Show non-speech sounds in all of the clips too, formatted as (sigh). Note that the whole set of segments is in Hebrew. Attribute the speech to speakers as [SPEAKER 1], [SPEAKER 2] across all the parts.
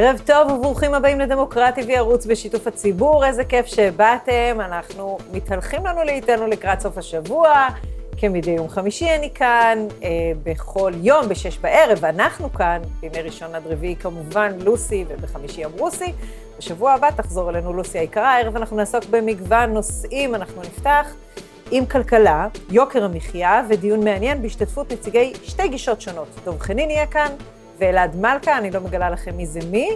[SPEAKER 1] ערב טוב וברוכים הבאים לדמוקרטי וערוץ בשיתוף הציבור, איזה כיף שבאתם. אנחנו מתהלכים לנו לאיתנו לקראת סוף השבוע, כמדי יום חמישי אני כאן, אה, בכל יום בשש בערב, אנחנו כאן, בימי ראשון עד רביעי כמובן לוסי, ובחמישי יום רוסי. בשבוע הבא תחזור אלינו לוסי היקרה, הערב אנחנו נעסוק במגוון נושאים, אנחנו נפתח עם כלכלה, יוקר המחיה ודיון מעניין בהשתתפות נציגי שתי גישות שונות. דב חנין יהיה כאן, ואלעד מלכה, אני לא מגלה לכם מי זה מי,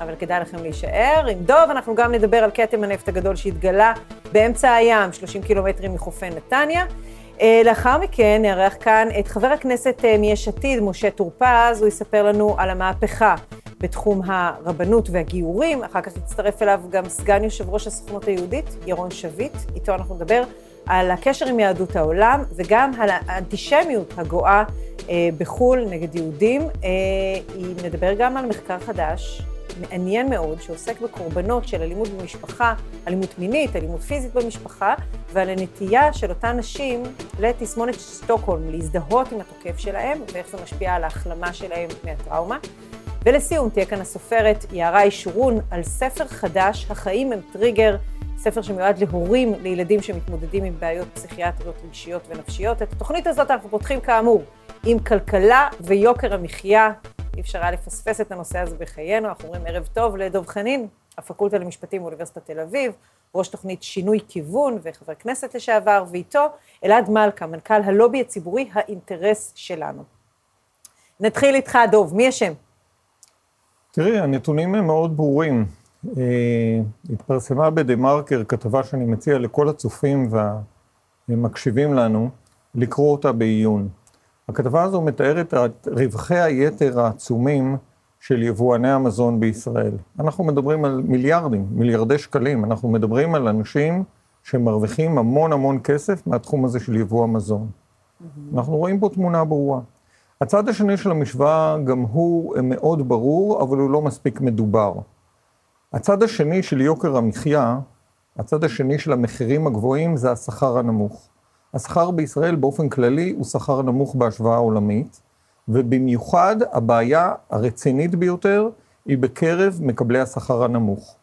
[SPEAKER 1] אבל כדאי לכם להישאר. עם דוב אנחנו גם נדבר על כתם הנפט הגדול שהתגלה באמצע הים, 30 קילומטרים מחופי נתניה. אה, לאחר מכן נארח כאן את חבר הכנסת אה, מיש עתיד, משה טור פז, הוא יספר לנו על המהפכה בתחום הרבנות והגיורים. אחר כך יצטרף אליו גם סגן יושב ראש הסוכנות היהודית, ירון שביט. איתו אנחנו נדבר על הקשר עם יהדות העולם וגם על האנטישמיות הגואה אה, בחו"ל נגד יהודים. אה, נדבר גם על מחקר חדש, מעניין מאוד, שעוסק בקורבנות של אלימות במשפחה, אלימות מינית, אלימות פיזית במשפחה, ועל הנטייה של אותן נשים לתסמונת סטוקהולם, להזדהות עם התוקף שלהם, ואיך זה משפיע על ההחלמה שלהם מהטראומה. ולסיום, תהיה כאן הסופרת יערה ישורון על ספר חדש, החיים הם טריגר, ספר שמיועד להורים לילדים שמתמודדים עם בעיות פסיכיאטריות, רגשיות ונפשיות. את התוכנית הזאת אנחנו פותחים כאמור עם כלכלה ויוקר המחיה. אי אפשר היה לפספס את הנושא הזה בחיינו. אנחנו אומרים ערב טוב לדב חנין, הפקולטה למשפטים באוניברסיטת תל אביב, ראש תוכנית שינוי כיוון וחבר כנסת לשעבר, ואיתו אלעד מלכה, מנכ"ל הלובי הציבורי, האינטרס שלנו. נתחיל איתך, דב, מי אשם?
[SPEAKER 2] תראי, הנתונים הם מאוד ברורים. אה, התפרסמה בדה-מרקר כתבה שאני מציע לכל הצופים והמקשיבים לנו לקרוא אותה בעיון. הכתבה הזו מתארת את רווחי היתר העצומים של יבואני המזון בישראל. אנחנו מדברים על מיליארדים, מיליארדי שקלים, אנחנו מדברים על אנשים שמרוויחים המון המון כסף מהתחום הזה של יבוא המזון. Mm-hmm. אנחנו רואים פה תמונה ברורה. הצד השני של המשוואה גם הוא מאוד ברור, אבל הוא לא מספיק מדובר. הצד השני של יוקר המחיה, הצד השני של המחירים הגבוהים זה השכר הנמוך. השכר בישראל באופן כללי הוא שכר נמוך בהשוואה עולמית, ובמיוחד הבעיה הרצינית ביותר היא בקרב מקבלי השכר הנמוך.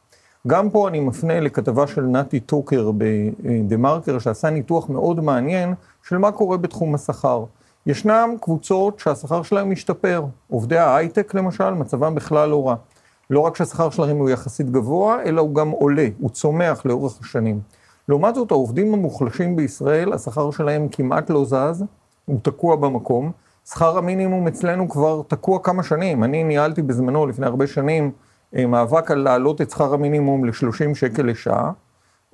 [SPEAKER 2] גם פה אני מפנה לכתבה של נתי טוקר בדה מרקר, שעשה ניתוח מאוד מעניין של מה קורה בתחום השכר. ישנם קבוצות שהשכר שלהם משתפר. עובדי ההייטק למשל, מצבם בכלל לא רע. לא רק שהשכר שלהם הוא יחסית גבוה, אלא הוא גם עולה, הוא צומח לאורך השנים. לעומת זאת, העובדים המוחלשים בישראל, השכר שלהם כמעט לא זז, הוא תקוע במקום. שכר המינימום אצלנו כבר תקוע כמה שנים. אני ניהלתי בזמנו, לפני הרבה שנים, אה, מאבק על להעלות את שכר המינימום ל-30 שקל לשעה.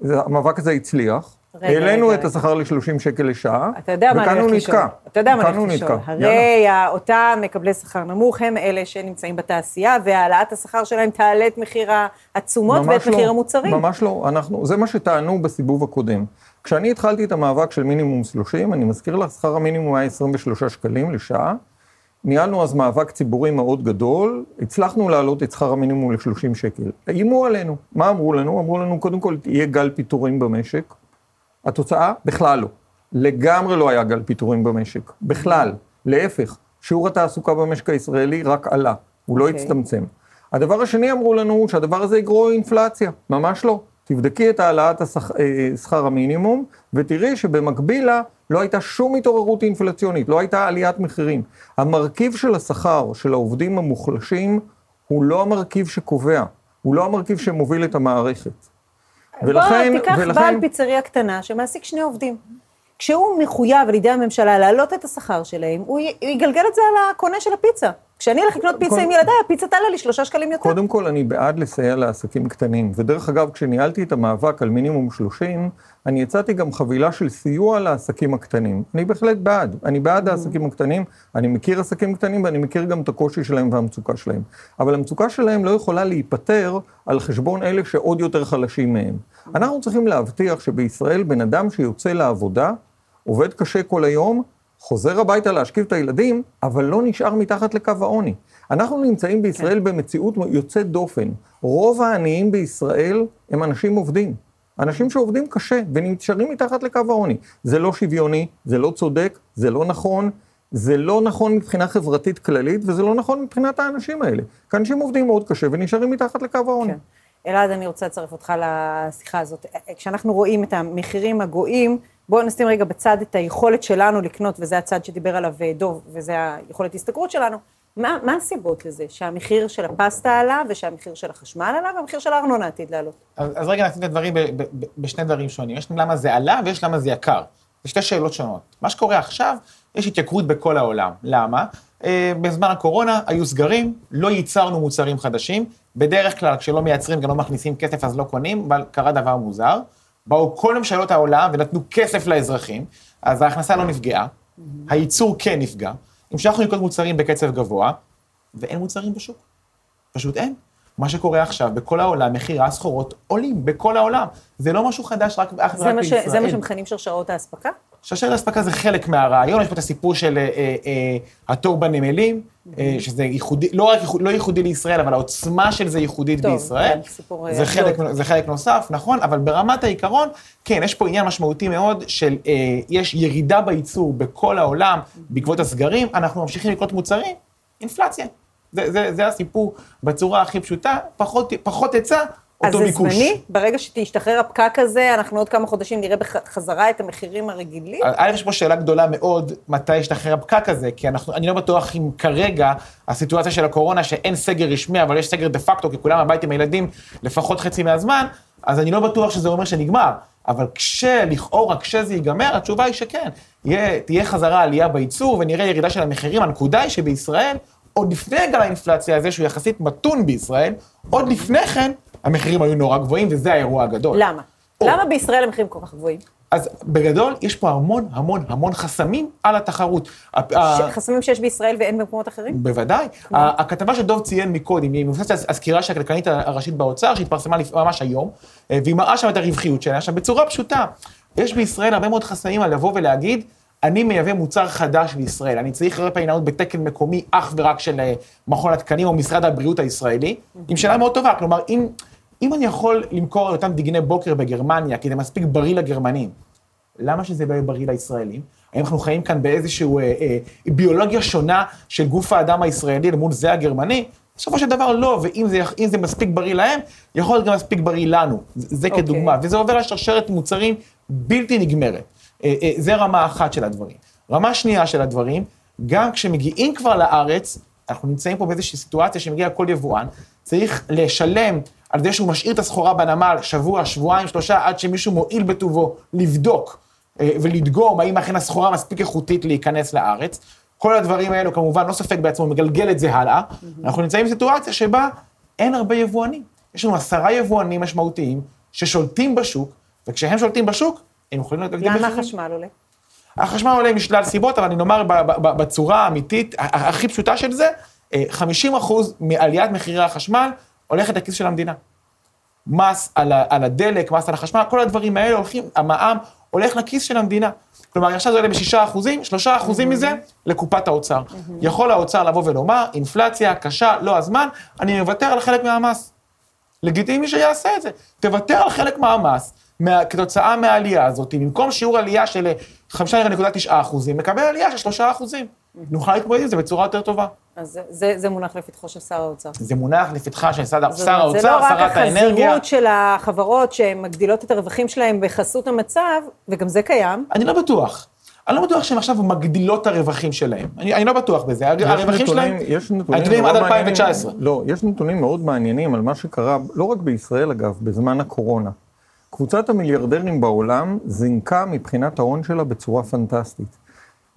[SPEAKER 2] המאבק הזה הצליח. העלינו את השכר ל-30 שקל לשעה, וכאן הוא נתקע.
[SPEAKER 1] אתה יודע מה אני הולך לשאול. הרי אותם מקבלי שכר נמוך הם אלה שנמצאים בתעשייה, והעלאת השכר שלהם תעלה את מחיר התשומות ואת מחיר לא, המוצרים.
[SPEAKER 2] ממש לא, אנחנו, זה מה שטענו בסיבוב הקודם. כשאני התחלתי את המאבק של מינימום 30, אני מזכיר לך, שכר המינימום היה 23 שקלים לשעה. ניהלנו אז מאבק ציבורי מאוד גדול, הצלחנו להעלות את שכר המינימום ל-30 שקל. איימו עלינו. מה אמרו לנו? אמרו לנו, קודם כל, יהיה גל פיטורים במשק. התוצאה, בכלל לא. לגמרי לא היה גל פיטורים במשק. בכלל. להפך, שיעור התעסוקה במשק הישראלי רק עלה, הוא okay. לא אוקיי. הצטמצם. הדבר השני אמרו לנו שהדבר הזה יגרור אינפלציה, ממש לא. תבדקי את העלאת השכר אה, שכר המינימום, ותראי שבמקביל לה לא הייתה שום התעוררות אינפלציונית, לא הייתה עליית מחירים. המרכיב של השכר של העובדים המוחלשים הוא לא המרכיב שקובע, הוא לא המרכיב שמוביל את המערכת.
[SPEAKER 1] ולכן... בוא, תיקח ולכן... בעל פיצריה קטנה שמעסיק שני עובדים. כשהוא מחויב על ידי הממשלה להעלות את השכר שלהם, הוא יגלגל את זה על הקונה של הפיצה. כשאני אלך לקנות פיצה עם ילדיי, הפיצה תעלה לי שלושה שקלים יותר.
[SPEAKER 2] קודם כל, אני בעד לסייע לעסקים קטנים. ודרך אגב, כשניהלתי את המאבק על מינימום 30, אני הצעתי גם חבילה של סיוע לעסקים הקטנים. אני בהחלט בעד. אני בעד mm. העסקים הקטנים, אני מכיר עסקים קטנים ואני מכיר גם את הקושי שלהם והמצוקה שלהם. אבל המצוקה שלהם לא יכולה להיפתר על חשבון אלה שעוד יותר חלשים מהם. Mm. אנחנו צריכים להבטיח שבישראל בן אדם שיוצא לעבודה, עובד קשה כל היום, חוזר הביתה להשכיב את הילדים, אבל לא נשאר מתחת לקו העוני. אנחנו נמצאים בישראל כן. במציאות יוצאת דופן. רוב העניים בישראל הם אנשים עובדים. אנשים שעובדים קשה ונשארים מתחת לקו העוני. זה לא שוויוני, זה לא צודק, זה לא נכון. זה לא נכון מבחינה חברתית כללית, וזה לא נכון מבחינת האנשים האלה. כי אנשים עובדים מאוד קשה ונשארים מתחת לקו העוני.
[SPEAKER 1] כן. אלעד, אני רוצה לצרף אותך לשיחה הזאת. כשאנחנו רואים את המחירים הגואים, בואו נשים רגע בצד את היכולת שלנו לקנות, וזה הצד שדיבר עליו אה, דוב, וזה היכולת הסתגרות שלנו. מה, מה הסיבות לזה? שהמחיר של הפסטה עלה, ושהמחיר של החשמל עלה, והמחיר של הארנונה עתיד לעלות?
[SPEAKER 3] אז, אז רגע נשים את הדברים ב, ב, ב, בשני דברים שונים. יש למה זה עלה ויש למה זה יקר. זה שתי שאלות שונות. מה שקורה עכשיו, יש התייקרות בכל העולם. למה? אה, בזמן הקורונה היו סגרים, לא ייצרנו מוצרים חדשים. בדרך כלל, כשלא מייצרים, גם לא מכניסים כסף, אז לא קונים, אבל קרה דבר מוזר. באו כל ממשלות העולם ונתנו כסף לאזרחים, אז ההכנסה לא נפגעה, הייצור כן נפגע, המשכנו לקנות מוצרים בקצב גבוה, ואין מוצרים בשוק. פשוט אין. מה שקורה עכשיו, בכל העולם, מחירי הסחורות עולים, בכל העולם. זה לא משהו חדש רק אך ורק בישראל.
[SPEAKER 1] זה מה שמכנים שרשרות האספקה?
[SPEAKER 3] שרשרת האספקה זה חלק מהרעיון, יש פה את הסיפור של אה, אה, התור בנמלים, אה, שזה ייחודי, לא רק לא ייחודי לישראל, אבל העוצמה של זה ייחודית טוב, בישראל. טוב, סיפור... זה, חלק, זה חלק נוסף, נכון, אבל ברמת העיקרון, כן, יש פה עניין משמעותי מאוד של, אה, יש ירידה בייצור בכל העולם בעקבות הסגרים, אנחנו ממשיכים לקנות מוצרים, אינפלציה. זה, זה, זה הסיפור בצורה הכי פשוטה, פחות, פחות היצע, אותו ביקוש.
[SPEAKER 1] אז זה זמני? ברגע שתשתחרר הפקק הזה, אנחנו עוד כמה חודשים נראה בחזרה את המחירים הרגילים?
[SPEAKER 3] א', יש פה שאלה גדולה מאוד, מתי ישתחרר הפקק הזה, כי אנחנו, אני לא בטוח אם כרגע הסיטואציה של הקורונה, שאין סגר רשמי, אבל יש סגר דה פקטו, כי כולם הבית עם הילדים לפחות חצי מהזמן, אז אני לא בטוח שזה אומר שנגמר. אבל כשלכאורה, כשזה ייגמר, התשובה היא שכן. יהיה, תהיה חזרה עלייה בייצור ונראה ירידה של המחירים. הנקודה היא שבישראל, עוד לפני גל האינפלציה הזה, שהוא יחסית מתון בישראל, עוד לפני כן, המחירים היו נורא גבוהים, וזה האירוע הגדול.
[SPEAKER 1] למה? או. למה בישראל המחירים כל כך גבוהים?
[SPEAKER 3] אז בגדול, יש פה המון המון המון חסמים על התחרות.
[SPEAKER 1] חסמים שיש בישראל ואין במקומות אחרים?
[SPEAKER 3] בוודאי. הכתבה שדוב ציין מקודם, היא מבוססת הסקירה של הכלכלנית הראשית באוצר, שהתפרסמה ממש היום, אה, והיא מראה שם את הרווחיות שלה. עכשיו, בצורה פשוטה, יש בישראל הרבה מאוד חסמים על לבוא ולהגיד, אני מייבא מוצר חדש לישראל, אני צריך הרבה פעמים לענות בתקן מקומי אך ורק של אה, מכון התקנים או משרד הבריאות הישראלי, עם שאלה מאוד טובה, כלומר, אם... אם אני יכול למכור אותם דגני בוקר בגרמניה, כי זה מספיק בריא לגרמנים, למה שזה לא יהיה בריא לישראלים? האם אנחנו חיים כאן באיזושהי אה, אה, ביולוגיה שונה של גוף האדם הישראלי למול זה הגרמני? בסופו של דבר לא, ואם זה, זה מספיק בריא להם, יכול להיות גם מספיק בריא לנו. זה okay. אוקיי. כדוגמה, וזה עובר לשרשרת מוצרים בלתי נגמרת. אה, אה, זה רמה אחת של הדברים. רמה שנייה של הדברים, גם כשמגיעים כבר לארץ, אנחנו נמצאים פה באיזושהי סיטואציה שמגיע כל יבואן, צריך לשלם על זה שהוא משאיר את הסחורה בנמל שבוע, שבועיים, שלושה, עד שמישהו מועיל בטובו לבדוק אה, ולדגום האם אכן הסחורה מספיק איכותית להיכנס לארץ. כל הדברים האלו כמובן לא ספק בעצמו, מגלגל את זה הלאה. Mm-hmm. אנחנו נמצאים בסיטואציה שבה אין הרבה יבואנים. יש לנו עשרה יבואנים משמעותיים ששולטים בשוק, וכשהם שולטים בשוק, הם יכולים
[SPEAKER 1] להגדיל מחירים. למה החשמל עולה?
[SPEAKER 3] החשמל עולה משלל סיבות, אבל אני נאמר בצורה האמיתית, הכי פשוטה של זה, 50 אה, אחוז מעליית מחירי החשמל הולכת לכיס של המדינה. מס על, על הדלק, מס על החשמל, כל הדברים האלה הולכים, המע"מ הולך לכיס של המדינה. כלומר, עכשיו זה עולה בשישה אחוזים, שלושה אחוזים. מזה לקופת האוצר. יכול האוצר לבוא ולומר, אינפלציה קשה, לא הזמן, אני מוותר על חלק מהמס. לגיטימי שיעשה את זה. תוותר על חלק מהמס, מה, כתוצאה מהעלייה הזאת, במקום שיעור עלייה של 5.9 אחוזים, מקבל עלייה של 3 אחוזים. נוכל להתמודד עם זה בצורה יותר טובה.
[SPEAKER 1] אז זה, זה מונח לפתחו של שר האוצר.
[SPEAKER 3] זה מונח לפתחה של שר, שר האוצר, שרת האנרגיה.
[SPEAKER 1] זה לא רק החזירות של החברות שמגדילות את הרווחים שלהם בחסות המצב, וגם זה קיים.
[SPEAKER 3] אני לא בטוח. אני לא בטוח שהן עכשיו מגדילות את הרווחים שלהם. אני, אני לא בטוח בזה. הרווחים שלהם
[SPEAKER 2] גדולים עד 2019. לא, יש נתונים מאוד מעניינים על מה שקרה, לא רק בישראל אגב, בזמן הקורונה. קבוצת המיליארדרים בעולם זינקה מבחינת ההון שלה בצורה פנטסטית.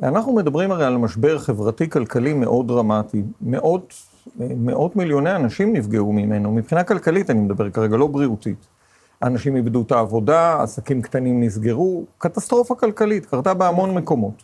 [SPEAKER 2] אנחנו מדברים הרי על משבר חברתי-כלכלי מאוד דרמטי. מאות, מאות מיליוני אנשים נפגעו ממנו, מבחינה כלכלית אני מדבר כרגע, לא בריאותית. אנשים איבדו את העבודה, עסקים קטנים נסגרו, קטסטרופה כלכלית, קרתה בהמון מקומות.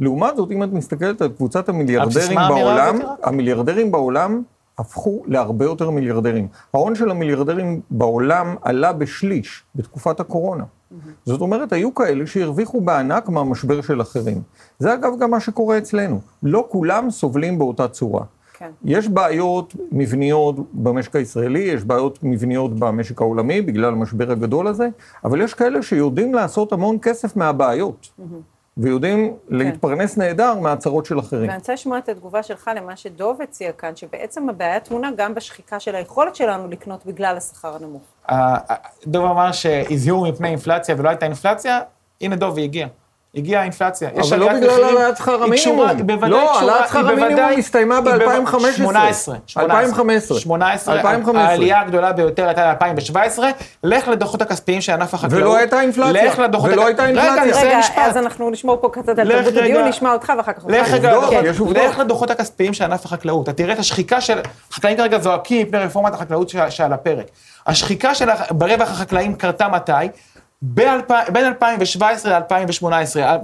[SPEAKER 2] לעומת זאת, אם את מסתכלת על קבוצת המיליארדרים בעולם, המיליארדרים בעולם הפכו להרבה יותר מיליארדרים. ההון של המיליארדרים בעולם עלה בשליש בתקופת הקורונה. Mm-hmm. זאת אומרת, היו כאלה שהרוויחו בענק מהמשבר של אחרים. זה אגב גם מה שקורה אצלנו. לא כולם סובלים באותה צורה. כן. יש בעיות מבניות במשק הישראלי, יש בעיות מבניות במשק העולמי בגלל המשבר הגדול הזה, אבל יש כאלה שיודעים לעשות המון כסף מהבעיות. Mm-hmm. ויודעים להתפרנס נהדר מהצהרות של אחרים.
[SPEAKER 1] ואני רוצה לשמוע את התגובה שלך למה שדוב הציע כאן, שבעצם הבעיה טמונה גם בשחיקה של היכולת שלנו לקנות בגלל השכר הנמוך.
[SPEAKER 3] דוב אמר שהזהירו מפני אינפלציה ולא הייתה אינפלציה, הנה דוב, היא הגיעה. הגיעה האינפלציה.
[SPEAKER 2] אבל לא בגלל העלאת שכר המינימום. לא, העלאת שכר המינימום הסתיימה ב-2015.
[SPEAKER 3] 18.
[SPEAKER 2] 2015.
[SPEAKER 3] 18. העלייה הגדולה ביותר הייתה ב-2017. לך לדוחות הכספיים של ענף החקלאות.
[SPEAKER 2] ולא הייתה אינפלציה.
[SPEAKER 3] לך לדוחות...
[SPEAKER 2] ולא הייתה אינפלציה.
[SPEAKER 3] רגע,
[SPEAKER 1] אז אנחנו נשמור פה קצת על תרבות הדיון, נשמע אותך ואחר כך...
[SPEAKER 3] לך לדוחות הכספיים של ענף החקלאות. אתה תראה את השחיקה של... חקלאים כרגע זועקים מפני רפורמת החקלאות שעל הפרק. השחיקה של ברווח החקלאים קרתה מתי? בין 2017 ל-2018,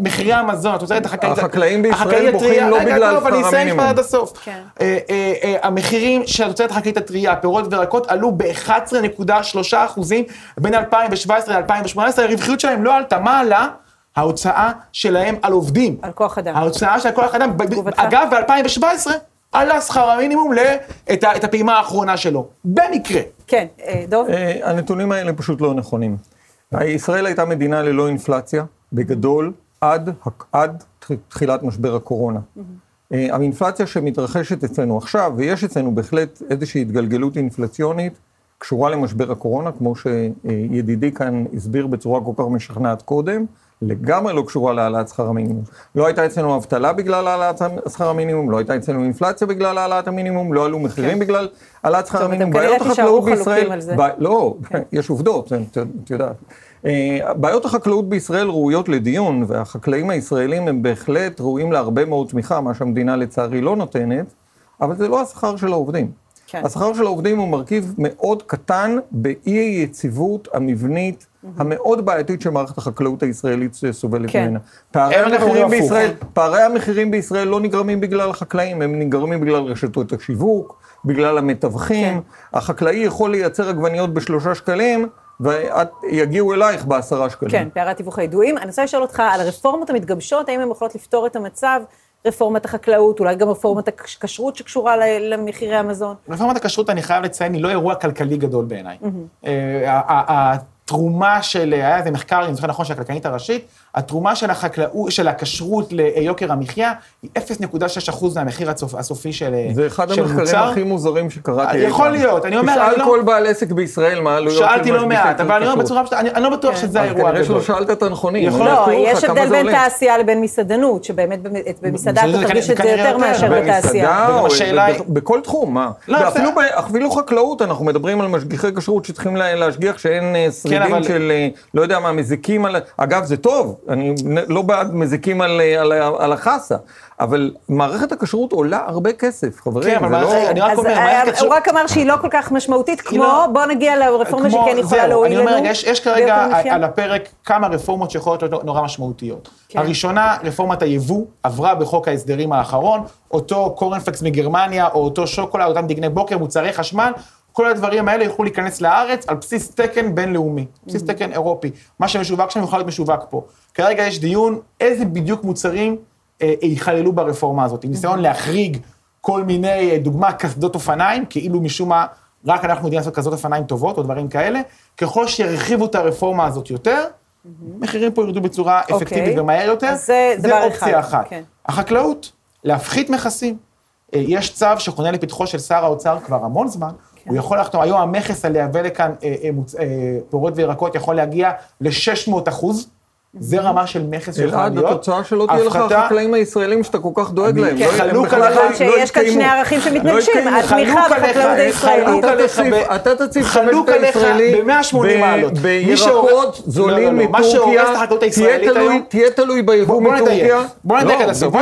[SPEAKER 3] מחירי המזון, התוצרת החקלאית...
[SPEAKER 2] החקלאים בישראל בוכים לא בגלל שכר
[SPEAKER 3] המינימום. אני אסיים משפט עד הסוף.
[SPEAKER 1] כן.
[SPEAKER 3] אה, אה, אה, המחירים של התוצרת החקלאית הטרייה, פירות וירקות, עלו ב-11.3 אחוזים בין 2017 ל-2018, הרווחיות שלהם לא עלתה. מה עלה? ההוצאה שלהם על עובדים.
[SPEAKER 1] על כוח אדם.
[SPEAKER 3] ההוצאה של כוח אדם. אגב, ב-2017 עלה שכר המינימום את הפעימה האחרונה שלו. במקרה.
[SPEAKER 1] כן, דוב?
[SPEAKER 2] הנתונים האלה פשוט לא נכונים. ישראל הייתה מדינה ללא אינפלציה, בגדול, עד, עד תחילת משבר הקורונה. Mm-hmm. האינפלציה שמתרחשת אצלנו עכשיו, ויש אצלנו בהחלט איזושהי התגלגלות אינפלציונית, קשורה למשבר הקורונה, כמו שידידי כאן הסביר בצורה כל כך משכנעת קודם, לגמרי לא קשורה להעלאת שכר המינימום. לא הייתה אצלנו אבטלה בגלל העלאת שכר המינימום, לא הייתה אצלנו אינפלציה בגלל העלאת המינימום, לא עלו מחירים כן. בגלל העלאת שכר המינימום.
[SPEAKER 1] טוב, אתם כנראה תישארו חלוקים על זה. ב...
[SPEAKER 2] לא, כן. יש עובדות, את יודעת. אה, בעיות החקלאות בישראל ראויות לדיון, והחקלאים הישראלים הם בהחלט ראויים להרבה מאוד תמיכה, מה שהמדינה לצערי לא נותנת, אבל זה לא השכר של העובדים. כן. השכר של העובדים הוא מרכיב מאוד קטן באי היציבות המבנית. המאוד בעייתית שמערכת החקלאות הישראלית סובלת כן. ממנה. פערי המחירים, בישראל, פערי המחירים בישראל לא נגרמים בגלל החקלאים, הם נגרמים בגלל רשתות השיווק, בגלל המתווכים. כן. החקלאי יכול לייצר עגבניות בשלושה שקלים, ויגיעו אלייך בעשרה שקלים.
[SPEAKER 1] כן, פערי התיווך הידועים. אני רוצה לשאול אותך על הרפורמות המתגבשות, האם הן יכולות לפתור את המצב? רפורמת החקלאות, אולי גם רפורמת הכשרות שקשורה למחירי המזון.
[SPEAKER 3] רפורמת הכשרות, אני חייב לציין, היא לא אירוע כלכלי גדול בעיניי. אה, התרומה של, היה איזה מחקר, אם זוכר נכון, של הכלכלנית הראשית, התרומה של החקלאות, של הכשרות ליוקר המחיה, היא 0.6% מהמחיר הסופי של מוצר.
[SPEAKER 2] זה אחד המחקרים הכי מוזרים שקראתי.
[SPEAKER 3] יכול להיות, אני אומר,
[SPEAKER 2] אני לא... תשאל כל בעל עסק בישראל מה העלויות של
[SPEAKER 3] שאלתי לא מעט, אבל אני אומר בצורה פשוטה, אני לא בטוח שזה האירוע
[SPEAKER 2] הגדול. כנראה שלא שאלת את הנכונים.
[SPEAKER 1] לא, יש הבדל בין תעשייה לבין מסעדנות, שבאמת במסעדה אתה תרגיש את זה יותר מאשר בתעשייה.
[SPEAKER 2] בכל תחום, מה? לא, אפילו חקלאות, אנחנו מדברים על משגיחי כשרות שצריכים להשגיח שאין אה, שרידים של, אה, לא יודע מה, מזיקים על... אגב, זה טוב, אני לא בעד מזיקים על, על, על החסה, אבל מערכת הכשרות עולה הרבה כסף, חברים.
[SPEAKER 3] כן, אבל לא... אני רק אומר,
[SPEAKER 1] מערכת הכשרות... הוא רק אמר שהיא לא כל כך משמעותית, כמו, לא... בוא נגיע לרפורמה שכן יכולה להועיל לנו.
[SPEAKER 3] אני אומר, יש, יש כרגע על הפרק כמה רפורמות שיכולות להיות נורא משמעותיות. כן. הראשונה, רפורמת היבוא, עברה בחוק ההסדרים האחרון, אותו קורנפלקס מגרמניה, או אותו שוקולד, אותם דגני בוקר, מוצרי חשמל, כל הדברים האלה יוכלו להיכנס לארץ על בסיס תקן בינלאומי, בסיס תקן אירופי. מה שמשווק שם יוכל להיות משווק פה. כרגע יש דיון איזה בדיוק מוצרים אה, ייכללו ברפורמה הזאת, ניסיון להחריג כל מיני, אה, דוגמה, קסדות אופניים, כאילו משום מה רק אנחנו יודעים לעשות קסדות אופניים טובות או דברים כאלה, ככל שירחיבו את הרפורמה הזאת יותר, מחירים פה ירדו בצורה אוקיי. אפקטיבית ומהר יותר.
[SPEAKER 1] אז זה דבר אחד.
[SPEAKER 3] זה אופציה אחת. כן. החקלאות, להפחית מכסים. אה, יש צו שחונה לפתחו של שר האוצר כבר המון זמן, הוא יכול לחתום, היום המכס על לייבא לכאן אה, אה. אה, פירות וירקות יכול להגיע ל-600 אחוז. זה רמה של מכס שיכולה להיות.
[SPEAKER 2] אלעד, התוצאה שלא תהיה לך החקלאים הישראלים שאתה כל כך דואג להם.
[SPEAKER 1] חלוק עליך. שיש כאן שני ערכים שמתנגשים, התמיכה בחקלאות הישראלית.
[SPEAKER 2] אתה תציב חמשת הישראלי בירקות זולים מטורקיה, תהיה תלוי ביבוא מטורקיה.
[SPEAKER 3] בוא נדייק עד הסוף,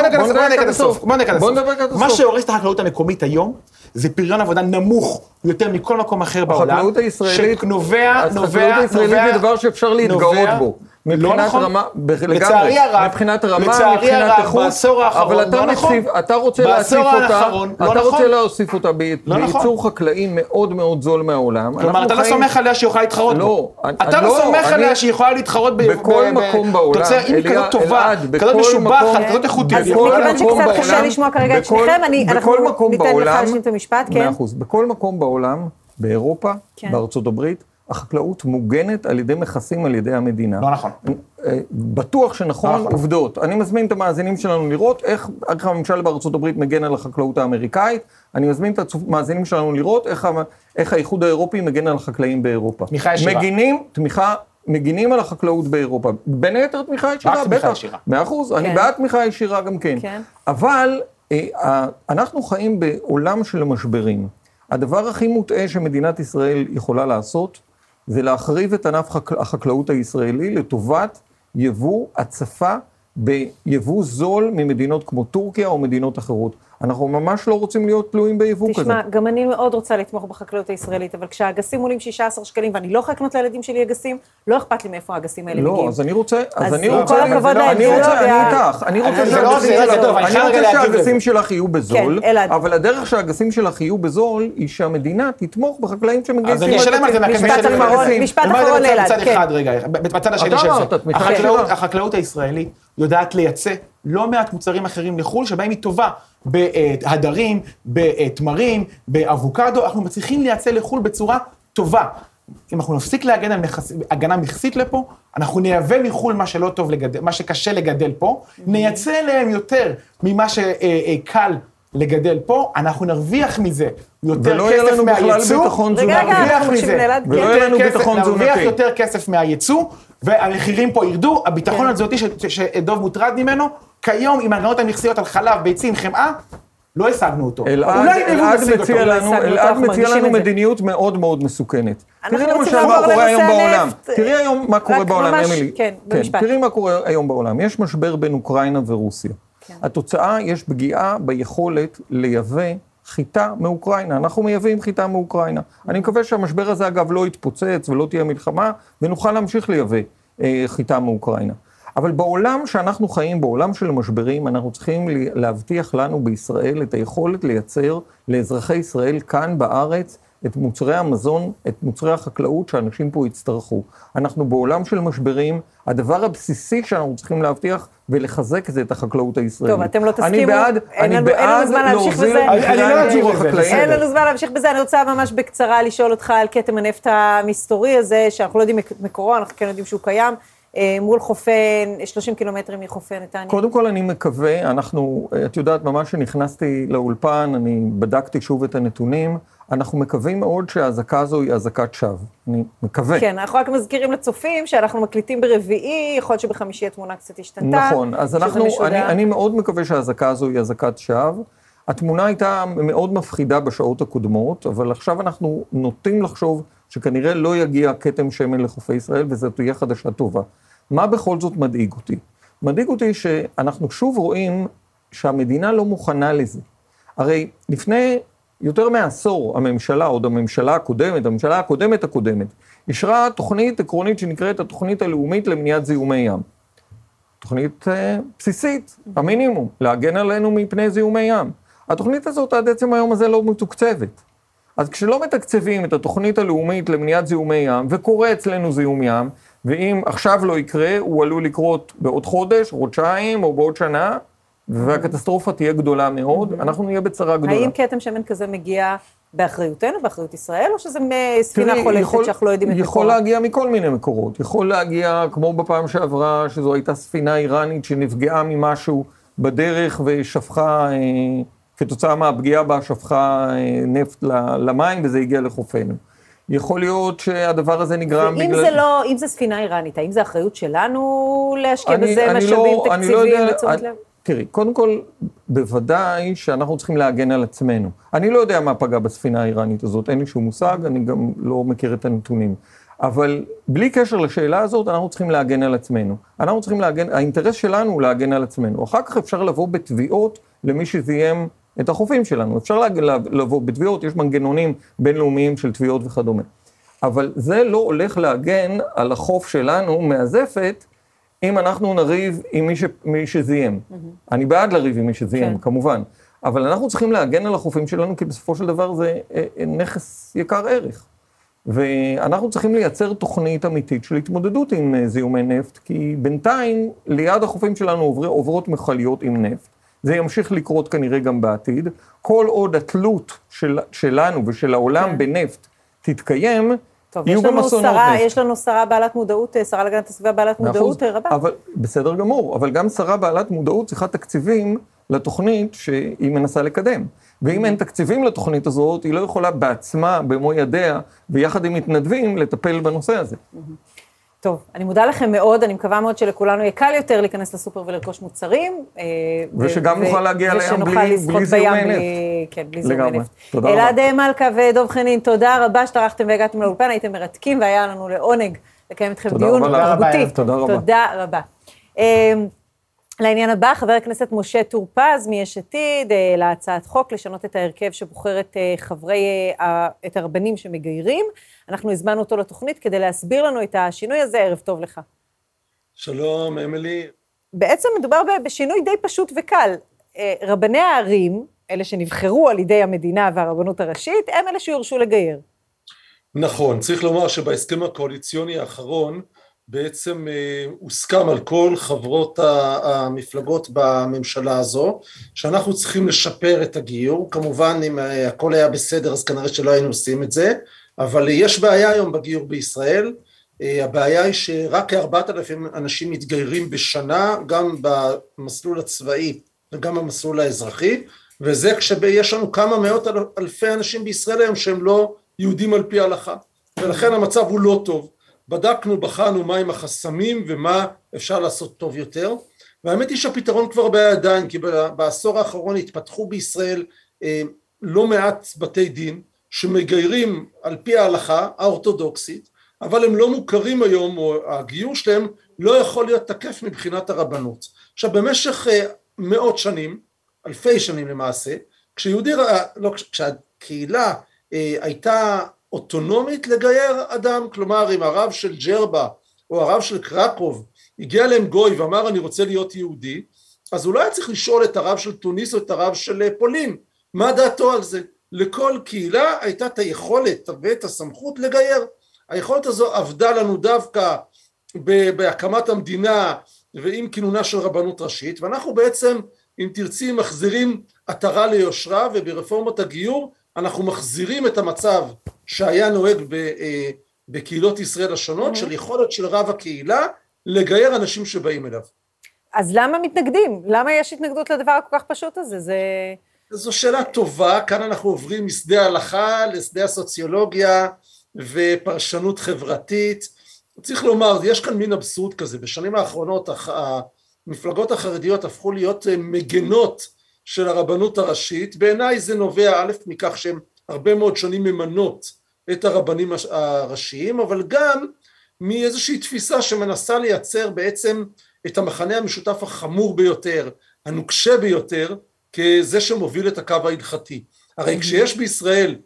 [SPEAKER 3] בוא נדייק עד הסוף. מה שהורס את החקלאות המקומית היום, זה פריון עבודה נמוך יותר מכל מקום אחר בעולם.
[SPEAKER 2] החקלאות הישראלית,
[SPEAKER 3] שנובע, נובע,
[SPEAKER 2] נובע, החקלאות הישראלית זה דבר שאפשר להתגאות בו. מבחינת לא נכון. רמה,
[SPEAKER 3] לצערי הרב,
[SPEAKER 2] מבחינת רמה, מבחינת איכות,
[SPEAKER 3] בעשור האחרון,
[SPEAKER 2] אבל אתה
[SPEAKER 3] לא נכון.
[SPEAKER 2] אתה רוצה להוסיף אותה, לא אתה נכון. רוצה להוסיף אותה לא בייצור נכון. חקלאי מאוד מאוד זול מהעולם.
[SPEAKER 3] כלומר, אתה לא חיים... לא סומך עליה שהיא יכולה להתחרות
[SPEAKER 2] לא,
[SPEAKER 3] בו. אתה לא, לא סומך עליה שהיא יכולה להתחרות
[SPEAKER 2] בכל ב- מקום בעולם.
[SPEAKER 3] תוצר, אם היא כזאת טובה, כזאת משובחת, כזאת איכותית.
[SPEAKER 1] אז מכיוון שקצת קשה לשמוע כרגע את שניכם, אנחנו ניתן לך להשלים את המשפט, כן?
[SPEAKER 2] מאה אחוז. בכל מקום בעולם, באירופה, כן. בארצות הברית, החקלאות מוגנת על ידי מכסים על ידי המדינה.
[SPEAKER 3] לא נכון.
[SPEAKER 2] אה, בטוח שנכון,
[SPEAKER 3] נכון.
[SPEAKER 2] עובדות. אני מזמין את המאזינים שלנו לראות איך, איך הממשל בארצות הברית מגן על החקלאות האמריקאית, אני מזמין את המאזינים שלנו לראות איך, איך האיחוד האירופי מגן על החקלאים באירופה.
[SPEAKER 3] תמיכה ישירה.
[SPEAKER 2] מגינים, תמיכה, מגינים על החקלאות באירופה. בין היתר תמיכה ישירה,
[SPEAKER 3] רק תמיכה
[SPEAKER 2] בטח.
[SPEAKER 3] ישירה.
[SPEAKER 2] מאה אחוז, אני
[SPEAKER 1] כן.
[SPEAKER 2] בעד תמיכה ישירה גם כן.
[SPEAKER 1] כן.
[SPEAKER 2] אבל אה, אנחנו חיים בעולם של משברים. הדבר הכי מוטעה שמדינת ישראל יכולה לעשות, זה להחריב את ענף חק... החקלאות הישראלי לטובת יבוא, הצפה ביבוא זול ממדינות כמו טורקיה או מדינות אחרות. אנחנו ממש לא רוצים להיות תלויים ביבוא כזה.
[SPEAKER 1] תשמע, גם אני מאוד רוצה לתמוך בחקלאות הישראלית, אבל כשהאגסים עולים 16 שקלים ואני לא יכולה לקנות לילדים שלי אגסים, לא אכפת לי מאיפה האגסים האלה
[SPEAKER 2] לא,
[SPEAKER 1] מגיעים.
[SPEAKER 2] אז אני רוצה, אז אני רוצה,
[SPEAKER 1] כל הכבוד
[SPEAKER 2] אני רוצה, אני איתך, אני רוצה
[SPEAKER 3] לא
[SPEAKER 2] שהאגסים שלך- יהיו בזול,
[SPEAKER 1] כן, אלעד.
[SPEAKER 2] אבל הדרך שהאגסים שלך יהיו בזול, היא שהמדינה תתמוך בחקלאים שמגייסים.
[SPEAKER 3] אז אני אשלם על זה מהכסף
[SPEAKER 1] משפט. אחרון,
[SPEAKER 3] בצד
[SPEAKER 1] כן.
[SPEAKER 3] אחד רגע, בצד השני של זה. החקלאות הישראלית יודעת לייצא לא מעט מוצרים אחרים לחו"ל, שבהם היא טובה בהדרים, בתמרים, באבוקדו, אנחנו מצליחים לייצא לחו"ל בצורה טובה. אם אנחנו נפסיק להגן על מכס, הגנה מכסית לפה, אנחנו נייבא מחו"ל מה שלא טוב לגדל, מה שקשה לגדל פה, נייצא אליהם יותר ממה שקל לגדל פה, אנחנו נרוויח מזה יותר
[SPEAKER 2] ולא יהיה
[SPEAKER 3] כסף
[SPEAKER 2] לנו בכלל
[SPEAKER 3] מהייצוא, נרוויח מזה
[SPEAKER 2] ולא. יהיה לנו
[SPEAKER 3] יותר כסף,
[SPEAKER 2] ביטחון
[SPEAKER 3] נרוויח
[SPEAKER 2] תזונתי.
[SPEAKER 3] יותר כסף מהייצוא, והמחירים פה ירדו, הביטחון
[SPEAKER 1] כן.
[SPEAKER 3] התזונתי שדוב מוטרד ממנו, כיום עם ההגנות המכסיות על חלב, ביצים, חמאה, לא השגנו אותו.
[SPEAKER 2] אלעד,
[SPEAKER 3] אולי נבוא
[SPEAKER 2] אלעד
[SPEAKER 3] נשיג
[SPEAKER 2] מציע
[SPEAKER 3] אותו.
[SPEAKER 1] לא
[SPEAKER 2] אלעד מציע לנו. מדיניות מאוד מאוד מסוכנת. תראי למשל מה קורה היום בעולם. תראי היום מה קורה בעולם, אמילי.
[SPEAKER 1] כן, במשפט.
[SPEAKER 2] תראי מה קורה היום בעולם. יש משבר בין אוקראינה ורוסיה.
[SPEAKER 1] כן.
[SPEAKER 2] התוצאה, יש פגיעה ביכולת לייבא חיטה מאוקראינה. אנחנו מייבאים חיטה מאוקראינה. אני מקווה שהמשבר הזה, אגב, לא יתפוצץ ולא תהיה מלחמה, ונוכל להמשיך לייבא אה, חיטה מאוקראינה. אבל בעולם שאנחנו חיים, בעולם של משברים, אנחנו צריכים ל- להבטיח לנו בישראל את היכולת לייצר לאזרחי ישראל כאן בארץ את מוצרי המזון, את מוצרי החקלאות שאנשים פה יצטרכו. אנחנו בעולם של משברים, הדבר הבסיסי שאנחנו צריכים להבטיח ולחזק זה את החקלאות הישראלית.
[SPEAKER 1] טוב, אתם לא
[SPEAKER 2] אני
[SPEAKER 1] תסכימו,
[SPEAKER 2] בעד,
[SPEAKER 1] אין
[SPEAKER 2] אני
[SPEAKER 1] לנו- אין לנו
[SPEAKER 2] בעד
[SPEAKER 1] זמן להמשיך
[SPEAKER 2] להוזיל
[SPEAKER 1] בזה.
[SPEAKER 2] את
[SPEAKER 3] אני-
[SPEAKER 2] מחירי
[SPEAKER 3] אני לא
[SPEAKER 2] הייצור החקלאי.
[SPEAKER 1] אין. לנו זמן להמשיך בזה, אני רוצה ממש בקצרה לשאול אותך על כתם הנפט המסתורי הזה, שאנחנו לא יודעים מקורו, אנחנו כן יודעים שהוא קיים, מול חופי, 30 קילומטרים מחופי נתניה.
[SPEAKER 2] קודם כל אני מקווה, אנחנו, את יודעת, ממש כשנכנסתי לאולפן, אני בדקתי שוב את הנתונים, אנחנו מקווים מאוד שהאזעקה הזו היא אזעקת שווא. אני מקווה.
[SPEAKER 1] כן, אנחנו רק מזכירים לצופים שאנחנו מקליטים ברביעי, יכול להיות שבחמישי התמונה קצת השתנתה.
[SPEAKER 2] נכון, אז אנחנו. אני, אני מאוד מקווה שהאזעקה הזו היא אזעקת שווא. התמונה הייתה מאוד מפחידה בשעות הקודמות, אבל עכשיו אנחנו נוטים לחשוב שכנראה לא יגיע כתם שמן לחופי ישראל, וזו תהיה חדשה טובה. מה בכל זאת מדאיג אותי? מדאיג אותי שאנחנו שוב רואים שהמדינה לא מוכנה לזה. הרי לפני יותר מעשור הממשלה, עוד הממשלה הקודמת, הממשלה הקודמת הקודמת, אישרה תוכנית עקרונית שנקראת התוכנית הלאומית למניעת זיהומי ים. תוכנית אה, בסיסית, המינימום, להגן עלינו מפני זיהומי ים. התוכנית הזאת עד עצם היום הזה לא מתוקצבת. אז כשלא מתקצבים את התוכנית הלאומית למניעת זיהומי ים, וקורה אצלנו זיהום ים, ואם עכשיו לא יקרה, הוא עלול לקרות בעוד חודש, חודשיים או בעוד שנה, והקטסטרופה תהיה גדולה מאוד, אנחנו נהיה בצרה גדולה.
[SPEAKER 1] האם כתם שמן כזה מגיע באחריותנו, באחריות ישראל, או שזה ספינה
[SPEAKER 2] תראי,
[SPEAKER 1] חולפת
[SPEAKER 2] יכול-
[SPEAKER 1] שאנחנו לא יודעים את
[SPEAKER 2] יכול
[SPEAKER 1] מקורה?
[SPEAKER 2] להגיע מכל מיני מקורות. יכול להגיע, כמו בפעם שעברה, שזו הייתה ספינה איראנית שנפגעה ממשהו בדרך ושפכה, אה, כתוצאה מהפגיעה בה, שפכה אה, נפט למים וזה הגיע לחופינו. יכול להיות שהדבר הזה נגרם
[SPEAKER 1] ואם
[SPEAKER 2] בגלל...
[SPEAKER 1] זה לא, אם זה ספינה איראנית, האם זה אחריות שלנו להשקיע
[SPEAKER 2] אני-
[SPEAKER 1] בזה
[SPEAKER 2] אני
[SPEAKER 1] משאבים,
[SPEAKER 2] לא- אני לא
[SPEAKER 1] תקציבים
[SPEAKER 2] יודע-
[SPEAKER 1] ותשומת לב?
[SPEAKER 2] תראי, קודם כל, בוודאי שאנחנו צריכים להגן על עצמנו. אני לא יודע מה פגע בספינה האיראנית הזאת, אין לי שום מושג, אני גם לא מכיר את הנתונים. אבל בלי קשר לשאלה הזאת, אנחנו צריכים להגן על עצמנו. אנחנו צריכים להגן, האינטרס שלנו הוא להגן על עצמנו. אחר כך אפשר לבוא בתביעות למי שזיהם את החופים שלנו. אפשר לבוא בתביעות, יש מנגנונים בינלאומיים של תביעות וכדומה. אבל זה לא הולך להגן על החוף שלנו מהזפת, אם אנחנו נריב עם מי, ש... מי שזיהם. אני בעד לריב עם מי שזיהם,
[SPEAKER 1] כן.
[SPEAKER 2] כמובן. אבל אנחנו צריכים להגן על החופים שלנו, כי בסופו של דבר זה אה, אה, נכס יקר ערך. ואנחנו צריכים לייצר תוכנית אמיתית של התמודדות עם אה, זיהומי נפט, כי בינתיים ליד החופים שלנו עובר, עוברות מכליות עם נפט. זה ימשיך לקרות כנראה גם בעתיד. כל עוד התלות של, שלנו ושל העולם
[SPEAKER 1] כן.
[SPEAKER 2] בנפט תתקיים,
[SPEAKER 1] טוב,
[SPEAKER 2] יהיו גם אסונות
[SPEAKER 1] שרה,
[SPEAKER 2] נפט.
[SPEAKER 1] יש לנו שרה בעלת מודעות, אה, שרה להגנת הסביבה בעלת
[SPEAKER 2] מאה
[SPEAKER 1] מודעות. אה, רבה.
[SPEAKER 2] אבל בסדר גמור, אבל גם שרה בעלת מודעות צריכה תקציבים לתוכנית שהיא מנסה לקדם. ואם אין תקציבים לתוכנית הזאת, היא לא יכולה בעצמה, במו ידיה, ויחד עם מתנדבים, לטפל בנושא הזה.
[SPEAKER 1] טוב, אני מודה לכם מאוד, אני מקווה מאוד שלכולנו יהיה קל יותר להיכנס לסופר ולרכוש מוצרים. אה,
[SPEAKER 2] ושגם
[SPEAKER 1] ו-
[SPEAKER 2] נוכל להגיע לים
[SPEAKER 1] ושנוכל
[SPEAKER 2] בלי- בלי זיהומי
[SPEAKER 1] בים
[SPEAKER 2] נפט.
[SPEAKER 1] בלי- כן, בלי זיהומי
[SPEAKER 2] לגמרי.
[SPEAKER 1] נפט.
[SPEAKER 2] תודה רבה.
[SPEAKER 1] אלעד מלכה ודב חנין, תודה רבה שטרחתם והגעתם לאולפן, הייתם מרתקים והיה לנו לעונג לקיים איתכם
[SPEAKER 2] תודה
[SPEAKER 1] דיון. תרבותי.
[SPEAKER 2] תודה רבה.
[SPEAKER 1] תודה רבה. לעניין הבא, חבר הכנסת משה טור פז מיש עתיד, אה, להצעת חוק לשנות את ההרכב שבוחר את אה, חברי, אה, את הרבנים שמגיירים. אנחנו הזמנו אותו לתוכנית כדי להסביר לנו את השינוי הזה, ערב טוב לך.
[SPEAKER 4] שלום, אמילי.
[SPEAKER 1] בעצם מדובר בשינוי די פשוט וקל. רבני הערים, אלה שנבחרו על ידי המדינה והרבנות הראשית, הם אלה שיורשו לגייר.
[SPEAKER 4] נכון, צריך לומר שבהסכם הקואליציוני האחרון בעצם אה, הוסכם על כל חברות המפלגות בממשלה הזו, שאנחנו צריכים לשפר את הגיור, כמובן אם אה, הכל היה בסדר אז כנראה שלא היינו עושים את זה, אבל יש בעיה היום בגיור בישראל, אה, הבעיה היא שרק כארבעת אלפים אנשים מתגיירים בשנה, גם במסלול הצבאי וגם במסלול האזרחי, וזה כשיש לנו כמה מאות אל- אלפי אנשים בישראל היום שהם לא יהודים על פי ההלכה, ולכן המצב הוא לא טוב. בדקנו, בחנו מהם החסמים ומה אפשר לעשות טוב יותר, והאמת היא שהפתרון כבר בידיים, כי בעשור האחרון התפתחו בישראל אה, לא מעט בתי דין שמגיירים על פי ההלכה האורתודוקסית, אבל הם לא מוכרים היום, או הגיור שלהם לא יכול להיות תקף מבחינת הרבנות. עכשיו במשך אה, מאות שנים, אלפי שנים למעשה, כשיהודי, לא, כשהקהילה אה, הייתה אוטונומית לגייר אדם, כלומר אם הרב של ג'רבה או הרב של קרקוב הגיע אליהם גוי ואמר אני רוצה להיות יהודי, אז הוא לא היה צריך לשאול את הרב של תוניס או את הרב של אה, פולין, מה דעתו על זה? לכל קהילה הייתה את היכולת ואת הסמכות לגייר. היכולת הזו עבדה לנו דווקא בהקמת המדינה ועם כינונה של רבנות ראשית, ואנחנו בעצם, אם תרצי, מחזירים עטרה ליושרה, וברפורמת הגיור אנחנו מחזירים את המצב שהיה נוהג ב, אה, בקהילות ישראל השונות, של יכולת של רב הקהילה לגייר אנשים שבאים אליו.
[SPEAKER 1] אז למה מתנגדים? למה יש התנגדות לדבר הכל כך פשוט הזה? זה...
[SPEAKER 4] זו שאלה טובה, כאן אנחנו עוברים משדה ההלכה לשדה הסוציולוגיה ופרשנות חברתית. צריך לומר, יש כאן מין אבסורד כזה, בשנים האחרונות המפלגות החרדיות הפכו להיות אה, מגנות של הרבנות הראשית, בעיניי זה נובע א' מכך שהן הרבה מאוד שנים ממנות את הרבנים הראשיים, אבל גם מאיזושהי תפיסה שמנסה לייצר בעצם את המחנה המשותף החמור ביותר, הנוקשה ביותר, כזה שמוביל את הקו ההלכתי. הרי כשיש בישראל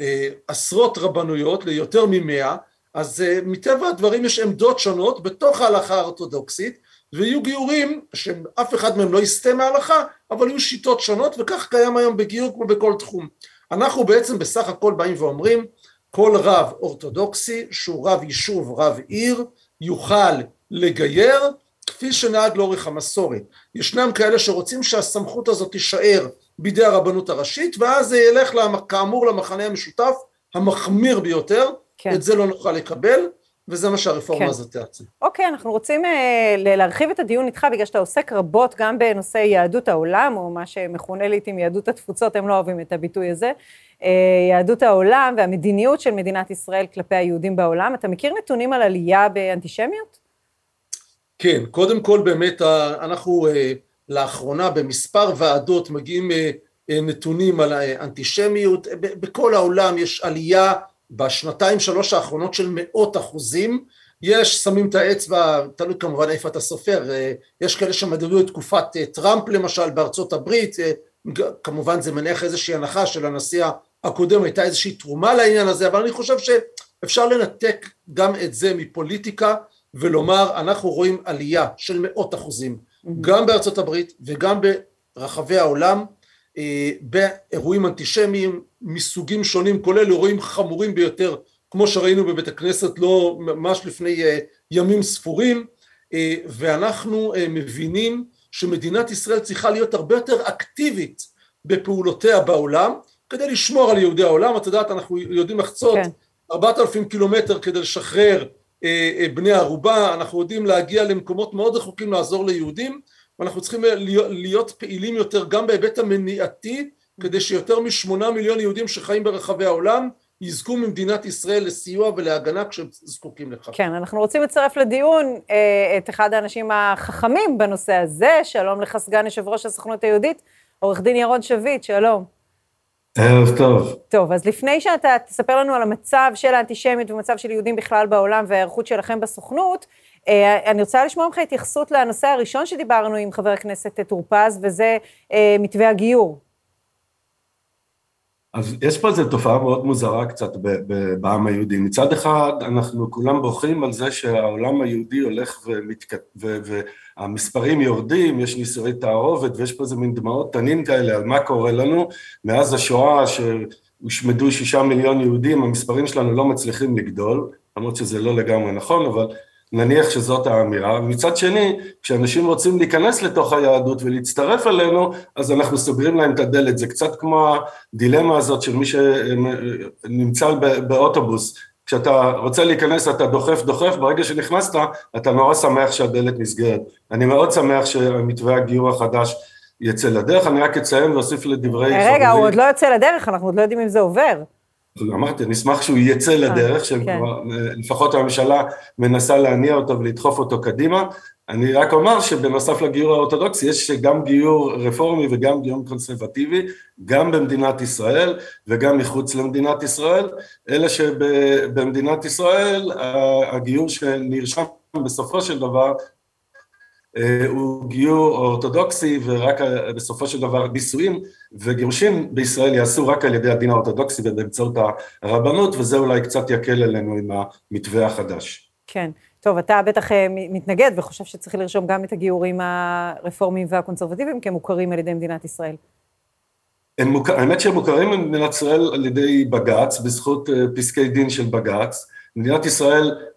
[SPEAKER 4] אה, עשרות רבנויות ליותר ממאה, אז אה, מטבע הדברים יש עמדות שונות בתוך ההלכה האורתודוקסית, ויהיו גיורים שאף אחד מהם לא יסטה מההלכה, אבל יהיו שיטות שונות, וכך קיים היום בגיור כמו בכל תחום. אנחנו בעצם בסך הכל באים ואומרים, כל רב אורתודוקסי שהוא רב יישוב, רב עיר, יוכל לגייר כפי שנהג לאורך המסורת. ישנם כאלה שרוצים שהסמכות הזאת תישאר בידי הרבנות הראשית, ואז זה ילך כאמור למחנה המשותף המחמיר ביותר,
[SPEAKER 1] כן.
[SPEAKER 4] את זה לא נוכל לקבל, וזה מה שהרפורמה
[SPEAKER 1] כן.
[SPEAKER 4] הזאת תעשה.
[SPEAKER 1] אוקיי, אנחנו רוצים אה, להרחיב את הדיון איתך, בגלל שאתה עוסק רבות גם בנושא יהדות העולם, או מה שמכונה לעיתים יהדות התפוצות, הם לא אוהבים את הביטוי הזה. אה, יהדות העולם והמדיניות של מדינת ישראל כלפי היהודים בעולם. אתה מכיר נתונים על עלייה באנטישמיות?
[SPEAKER 4] כן, קודם כל באמת ה- אנחנו אה, לאחרונה במספר ועדות מגיעים אה, אה, נתונים על האנטישמיות, ב- בכל העולם יש עלייה בשנתיים שלוש האחרונות של מאות אחוזים, יש שמים את האצבע, תלוי כמובן איפה אתה סופר, אה, יש כאלה שמדדו את תקופת אה, טראמפ למשל בארצות הברית, אה, כמובן זה מניח איזושהי הנחה של הנשיא הקודם, הייתה איזושהי תרומה לעניין הזה, אבל אני חושב שאפשר לנתק גם את זה מפוליטיקה ולומר אנחנו רואים עלייה של מאות אחוזים גם בארצות הברית וגם ברחבי העולם באירועים אנטישמיים מסוגים שונים כולל אירועים חמורים ביותר כמו שראינו בבית הכנסת לא ממש לפני אה, ימים ספורים. אה, ואנחנו אה, מבינים שמדינת ישראל צריכה להיות הרבה יותר אקטיבית בפעולותיה בעולם כדי לשמור על יהודי העולם, את יודעת אנחנו יודעים לחצות
[SPEAKER 1] כן.
[SPEAKER 4] ארבעת אלפים קילומטר כדי לשחרר אה, אה, בני ערובה, אנחנו יודעים להגיע למקומות מאוד רחוקים לעזור ליהודים ואנחנו צריכים להיות, להיות פעילים יותר גם בהיבט המניעתי כדי שיותר משמונה מיליון יהודים שחיים ברחבי העולם יזכו ממדינת ישראל לסיוע ולהגנה כשהם זקוקים לכך.
[SPEAKER 1] כן, אנחנו רוצים לצרף לדיון אה, את אחד האנשים החכמים בנושא הזה, שלום לך סגן יושב ראש הסוכנות היהודית, עורך דין ירון שביט, שלום.
[SPEAKER 5] ערב טוב.
[SPEAKER 1] טוב, אז לפני שאתה תספר לנו על המצב של האנטישמיות ומצב של יהודים בכלל בעולם וההיערכות שלכם בסוכנות, אני רוצה לשמוע ממך התייחסות לנושא הראשון שדיברנו עם חבר הכנסת טור פז, וזה אה, מתווה הגיור.
[SPEAKER 5] אז יש פה איזו תופעה מאוד מוזרה קצת בעם היהודי. מצד אחד, אנחנו כולם בוכים על זה שהעולם היהודי הולך ומתק... ו... והמספרים יורדים, יש נישואי תערובת, ויש פה איזה מין דמעות תנין כאלה על מה קורה לנו. מאז השואה, שהושמדו שישה מיליון יהודים, המספרים שלנו לא מצליחים לגדול, למרות שזה לא לגמרי נכון, אבל נניח שזאת האמירה, מצד שני, כשאנשים רוצים להיכנס לתוך היהדות ולהצטרף אלינו, אז אנחנו סוגרים להם את הדלת, זה קצת כמו הדילמה הזאת של מי שנמצא באוטובוס, כשאתה רוצה להיכנס אתה דוחף דוחף, ברגע שנכנסת אתה נורא שמח שהדלת נסגרת. אני מאוד שמח שמתווה הגיור החדש יצא לדרך, אני רק אציין ואוסיף לדברי.
[SPEAKER 1] רגע, הוא עוד לא יוצא לדרך, אנחנו עוד לא יודעים אם זה עובר.
[SPEAKER 5] אמרתי, אני אשמח שהוא יצא אה, לדרך, כן. לפחות הממשלה מנסה להניע אותו ולדחוף אותו קדימה. אני רק אומר שבנוסף לגיור האורתודוקסי יש גם גיור רפורמי וגם גיור קונסרבטיבי, גם במדינת ישראל וגם מחוץ למדינת ישראל, אלא שבמדינת ישראל הגיור שנרשם בסופו של דבר אה, הוא גיור אורתודוקסי ורק בסופו של דבר נישואים וגירושים בישראל יעשו רק על ידי הדין האורתודוקסי ובאמצעות הרבנות וזה אולי קצת יקל עלינו עם המתווה החדש.
[SPEAKER 1] כן, טוב אתה בטח אה, מתנגד וחושב שצריך לרשום גם את הגיורים הרפורמיים והקונסרבטיביים כמוכרים על ידי מדינת ישראל.
[SPEAKER 5] הם מוכ... האמת שהם מוכרים במדינת ישראל על ידי בג"ץ, בזכות אה, פסקי דין של בג"ץ. מדינת ישראל אה,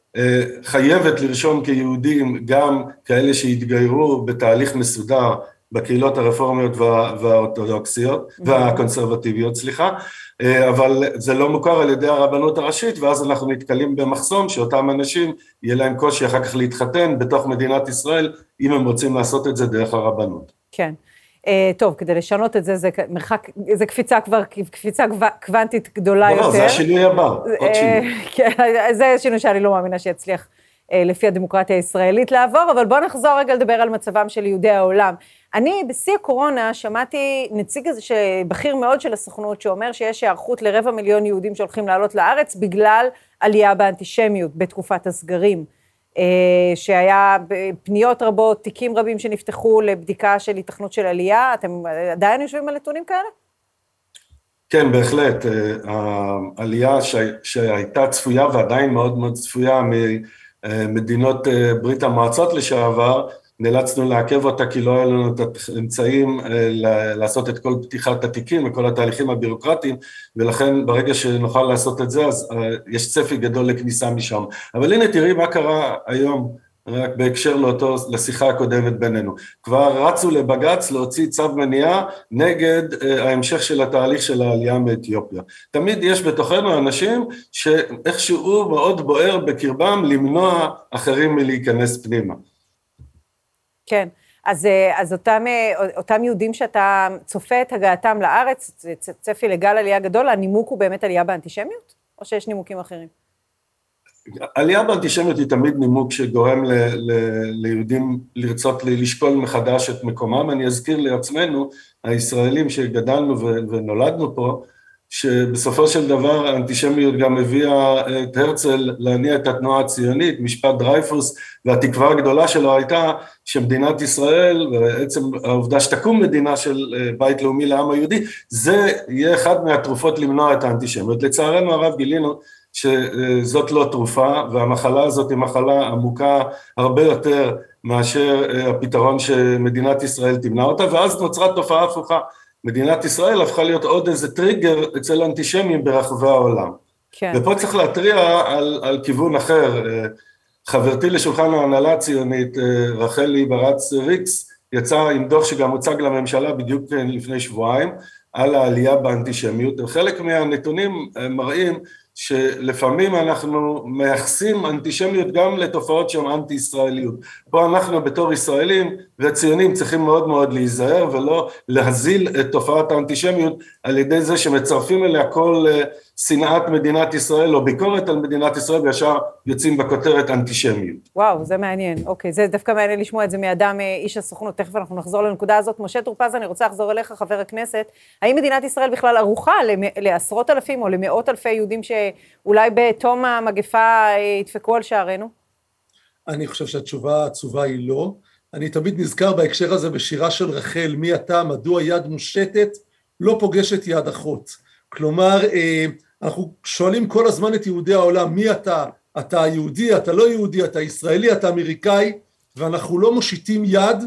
[SPEAKER 5] חייבת לרשום כיהודים גם כאלה שהתגיירו בתהליך מסודר בקהילות הרפורמיות והאורתודוקסיות, והקונסרבטיביות, סליחה, אה, אבל זה לא מוכר על ידי הרבנות הראשית, ואז אנחנו נתקלים במחסום שאותם אנשים יהיה להם קושי אחר כך להתחתן בתוך מדינת ישראל, אם הם רוצים לעשות את זה דרך הרבנות.
[SPEAKER 1] כן. Uh, טוב, כדי לשנות את זה, זה מרחק, זה קפיצה כבר, קפיצה קוונטית גדולה יותר.
[SPEAKER 5] לא, זה השינוי הבא, עוד uh, שינוי. (laughs)
[SPEAKER 1] כן, זה שינוי שאני לא מאמינה שיצליח uh, לפי הדמוקרטיה הישראלית לעבור, אבל בואו נחזור רגע לדבר על מצבם של יהודי העולם. אני, בשיא הקורונה, שמעתי נציג הזה, בכיר מאוד של הסוכנות, שאומר שיש היערכות לרבע מיליון יהודים שהולכים לעלות לארץ בגלל עלייה באנטישמיות בתקופת הסגרים. אה, שהיה פניות רבות, תיקים רבים שנפתחו לבדיקה של התכנות של עלייה, אתם עדיין יושבים על נתונים כאלה?
[SPEAKER 5] כן, בהחלט. אה, העלייה שהייתה צפויה ועדיין מאוד מאוד צפויה ממדינות אה, ברית המועצות לשעבר, נאלצנו לעכב אותה כי לא היה לנו את האמצעים אה, לעשות את כל פתיחת התיקים וכל התהליכים הבירוקרטיים ולכן ברגע שנוכל לעשות את זה אז אה, יש צפי גדול לכניסה משם. אבל הנה תראי מה קרה היום רק בהקשר לאותו, לשיחה הקודמת בינינו. כבר רצו לבג"ץ להוציא צו מניעה נגד אה, ההמשך של התהליך של העלייה מאתיופיה. תמיד יש בתוכנו אנשים שאיכשהו מאוד בוער בקרבם למנוע אחרים מלהיכנס פנימה.
[SPEAKER 1] כן. אז, אה, אז אותם, אה, אותם יהודים שאתה צופה את הגעתם לארץ, צפי לגל עלייה גדול, הנימוק הוא באמת עלייה באנטישמיות? או שיש נימוקים אחרים?
[SPEAKER 5] עלייה באנטישמיות היא תמיד נימוק שגורם ל, ל, ליהודים לרצות לשקול מחדש את מקומם. אני אזכיר לעצמנו, הישראלים שגדלנו ונולדנו פה, שבסופו של דבר האנטישמיות גם הביאה את הרצל להניע את התנועה הציונית, משפט דרייפוס, והתקווה הגדולה שלו הייתה שמדינת ישראל, ובעצם העובדה שתקום מדינה של אה, בית לאומי לעם היהודי, זה יהיה אחד מהתרופות למנוע את האנטישמיות. לצערנו הרב גילינו שזאת לא תרופה, והמחלה הזאת היא מחלה עמוקה הרבה יותר מאשר אה, הפתרון שמדינת ישראל תמנע אותה, ואז נוצרה תופעה הפוכה. מדינת ישראל הפכה להיות עוד איזה טריגר אצל אנטישמים ברחבי העולם. כן. ופה צריך להתריע על, על כיוון אחר. חברתי לשולחן ההנהלה הציונית, רחלי ברץ ריקס, יצאה עם דוח שגם הוצג לממשלה בדיוק לפני שבועיים, על העלייה באנטישמיות. וחלק מהנתונים מראים שלפעמים אנחנו מייחסים אנטישמיות גם לתופעות שהן אנטי ישראליות. פה אנחנו בתור ישראלים וציונים צריכים מאוד מאוד להיזהר ולא להזיל את תופעת האנטישמיות על ידי זה שמצרפים אליה כל אה, שנאת מדינת ישראל או ביקורת על מדינת ישראל וישר יוצאים בכותרת אנטישמיות.
[SPEAKER 1] וואו, זה מעניין. אוקיי, זה דווקא מעניין לשמוע את זה מאדם, אה, איש הסוכנות. תכף אנחנו נחזור לנקודה הזאת. משה טור פז, אני רוצה לחזור אליך, חבר הכנסת. האם מדינת ישראל בכלל ערוכה לעשרות אלפים או למאות אלפי יהודים שאולי בתום המגפה אה, ידפקו על שערינו?
[SPEAKER 4] אני חושב שהתשובה העצובה היא לא. אני תמיד נזכר בהקשר הזה בשירה של רחל, מי אתה, מדוע יד מושטת, לא פוגשת יד אחות. כלומר, אה, אנחנו שואלים כל הזמן את יהודי העולם, מי אתה? אתה יהודי, אתה לא יהודי, אתה ישראלי, אתה אמריקאי, ואנחנו לא מושיטים יד.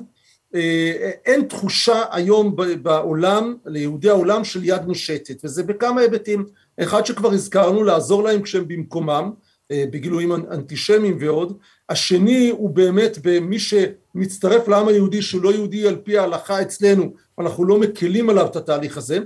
[SPEAKER 4] אה, אין תחושה היום בעולם, ליהודי העולם, של יד מושטת, וזה בכמה היבטים. אחד שכבר הזכרנו, לעזור להם כשהם במקומם, אה, בגילויים אנטישמיים ועוד. השני הוא באמת במי שמצטרף לעם היהודי שהוא לא יהודי על פי ההלכה אצלנו, אנחנו לא מקלים עליו את התהליך הזה.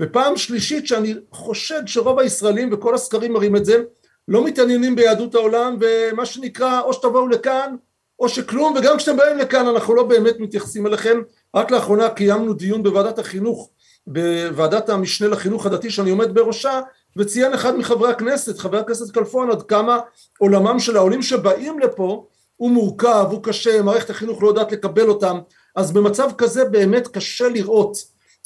[SPEAKER 4] ופעם שלישית שאני חושד שרוב הישראלים וכל הסקרים מראים את זה לא מתעניינים ביהדות העולם ומה שנקרא או שתבואו לכאן או שכלום וגם כשאתם באים לכאן אנחנו לא באמת מתייחסים אליכם רק לאחרונה קיימנו דיון בוועדת החינוך בוועדת המשנה לחינוך הדתי שאני עומד בראשה וציין אחד מחברי הכנסת חבר הכנסת כלפון עד כמה עולמם של העולים שבאים לפה הוא מורכב הוא קשה מערכת החינוך לא יודעת לקבל אותם. אז במצב כזה באמת קשה לראות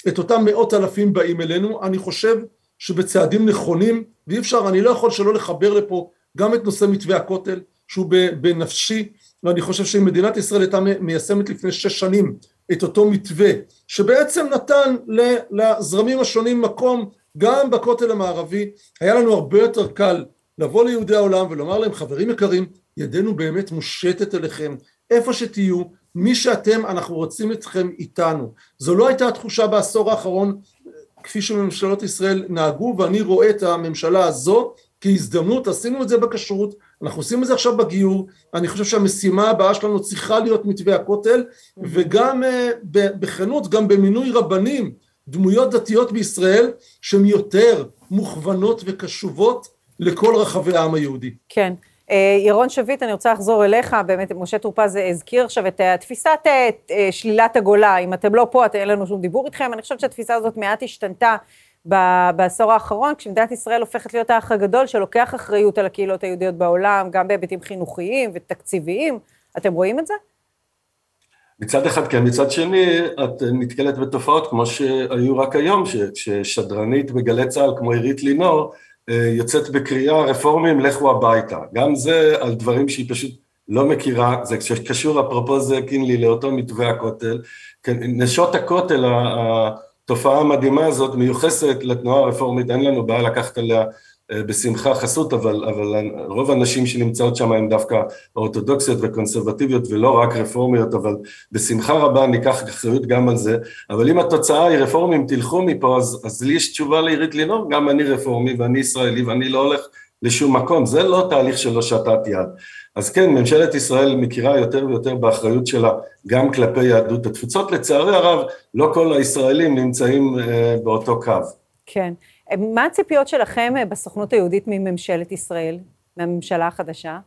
[SPEAKER 4] את אותם מאות אלפים באים אלינו, אני חושב שבצעדים נכונים, ואי אפשר, אני לא יכול שלא לחבר לפה גם את נושא מתווה הכותל, שהוא בנפשי, ואני חושב שאם מדינת ישראל הייתה מיישמת לפני שש שנים את אותו מתווה, שבעצם נתן לזרמים השונים מקום גם בכותל המערבי, היה לנו הרבה יותר קל לבוא ליהודי העולם ולומר להם חברים יקרים, ידנו באמת מושטת אליכם, איפה שתהיו, מי שאתם אנחנו רוצים אתכם איתנו. זו לא הייתה התחושה בעשור האחרון כפי שממשלות ישראל נהגו ואני רואה את הממשלה הזו כהזדמנות. עשינו את זה בכשרות אנחנו עושים את זה עכשיו בגיור. אני חושב שהמשימה הבאה שלנו צריכה להיות מתווה הכותל וגם אה, בכנות גם במינוי רבנים דמויות דתיות בישראל שהן יותר מוכוונות וקשובות לכל רחבי העם היהודי.
[SPEAKER 1] כן. אה, ירון שביט, אני רוצה לחזור אליך, באמת, משה טור פז הזכיר עכשיו את אה, תפיסת אה, שלילת הגולה, אם אתם לא פה, אין לנו שום דיבור איתכם, אני חושבת שהתפיסה הזאת מעט השתנתה בעשור האחרון, כשמדינת ישראל הופכת להיות האח הגדול שלוקח אחריות על הקהילות היהודיות בעולם, גם בהיבטים חינוכיים ותקציביים, אתם רואים את זה?
[SPEAKER 5] מצד אחד כן, מצד שני את נתקלת בתופעות כמו שהיו רק היום, ששדרנית בגלי צה"ל כמו עירית לינור אה, יוצאת בקריאה רפורמים לכו הביתה, גם זה על דברים שהיא פשוט לא מכירה, זה קשור אפרופו זה קינלי לאותו מתווה הכותל, כן, נשות הכותל, התופעה המדהימה הזאת מיוחסת לתנועה הרפורמית, אין לנו בעיה לקחת עליה בשמחה חסות, אבל, אבל רוב הנשים שנמצאות שם הן דווקא אורתודוקסיות וקונסרבטיביות ולא רק רפורמיות, אבל בשמחה רבה ניקח אחריות גם על זה, אבל אם התוצאה היא רפורמים תלכו מפה, אז, אז לי יש תשובה לעירית לינור, גם אני רפורמי ואני ישראלי ואני לא הולך לשום מקום, זה לא תהליך של הושטת יד. אז כן, ממשלת ישראל מכירה יותר ויותר באחריות שלה גם כלפי יהדות התפוצות, לצערי הרב לא כל הישראלים נמצאים אה, באותו קו.
[SPEAKER 1] כן. מה הציפיות שלכם אה, בסוכנות היהודית מממשלת ישראל, מהממשלה החדשה?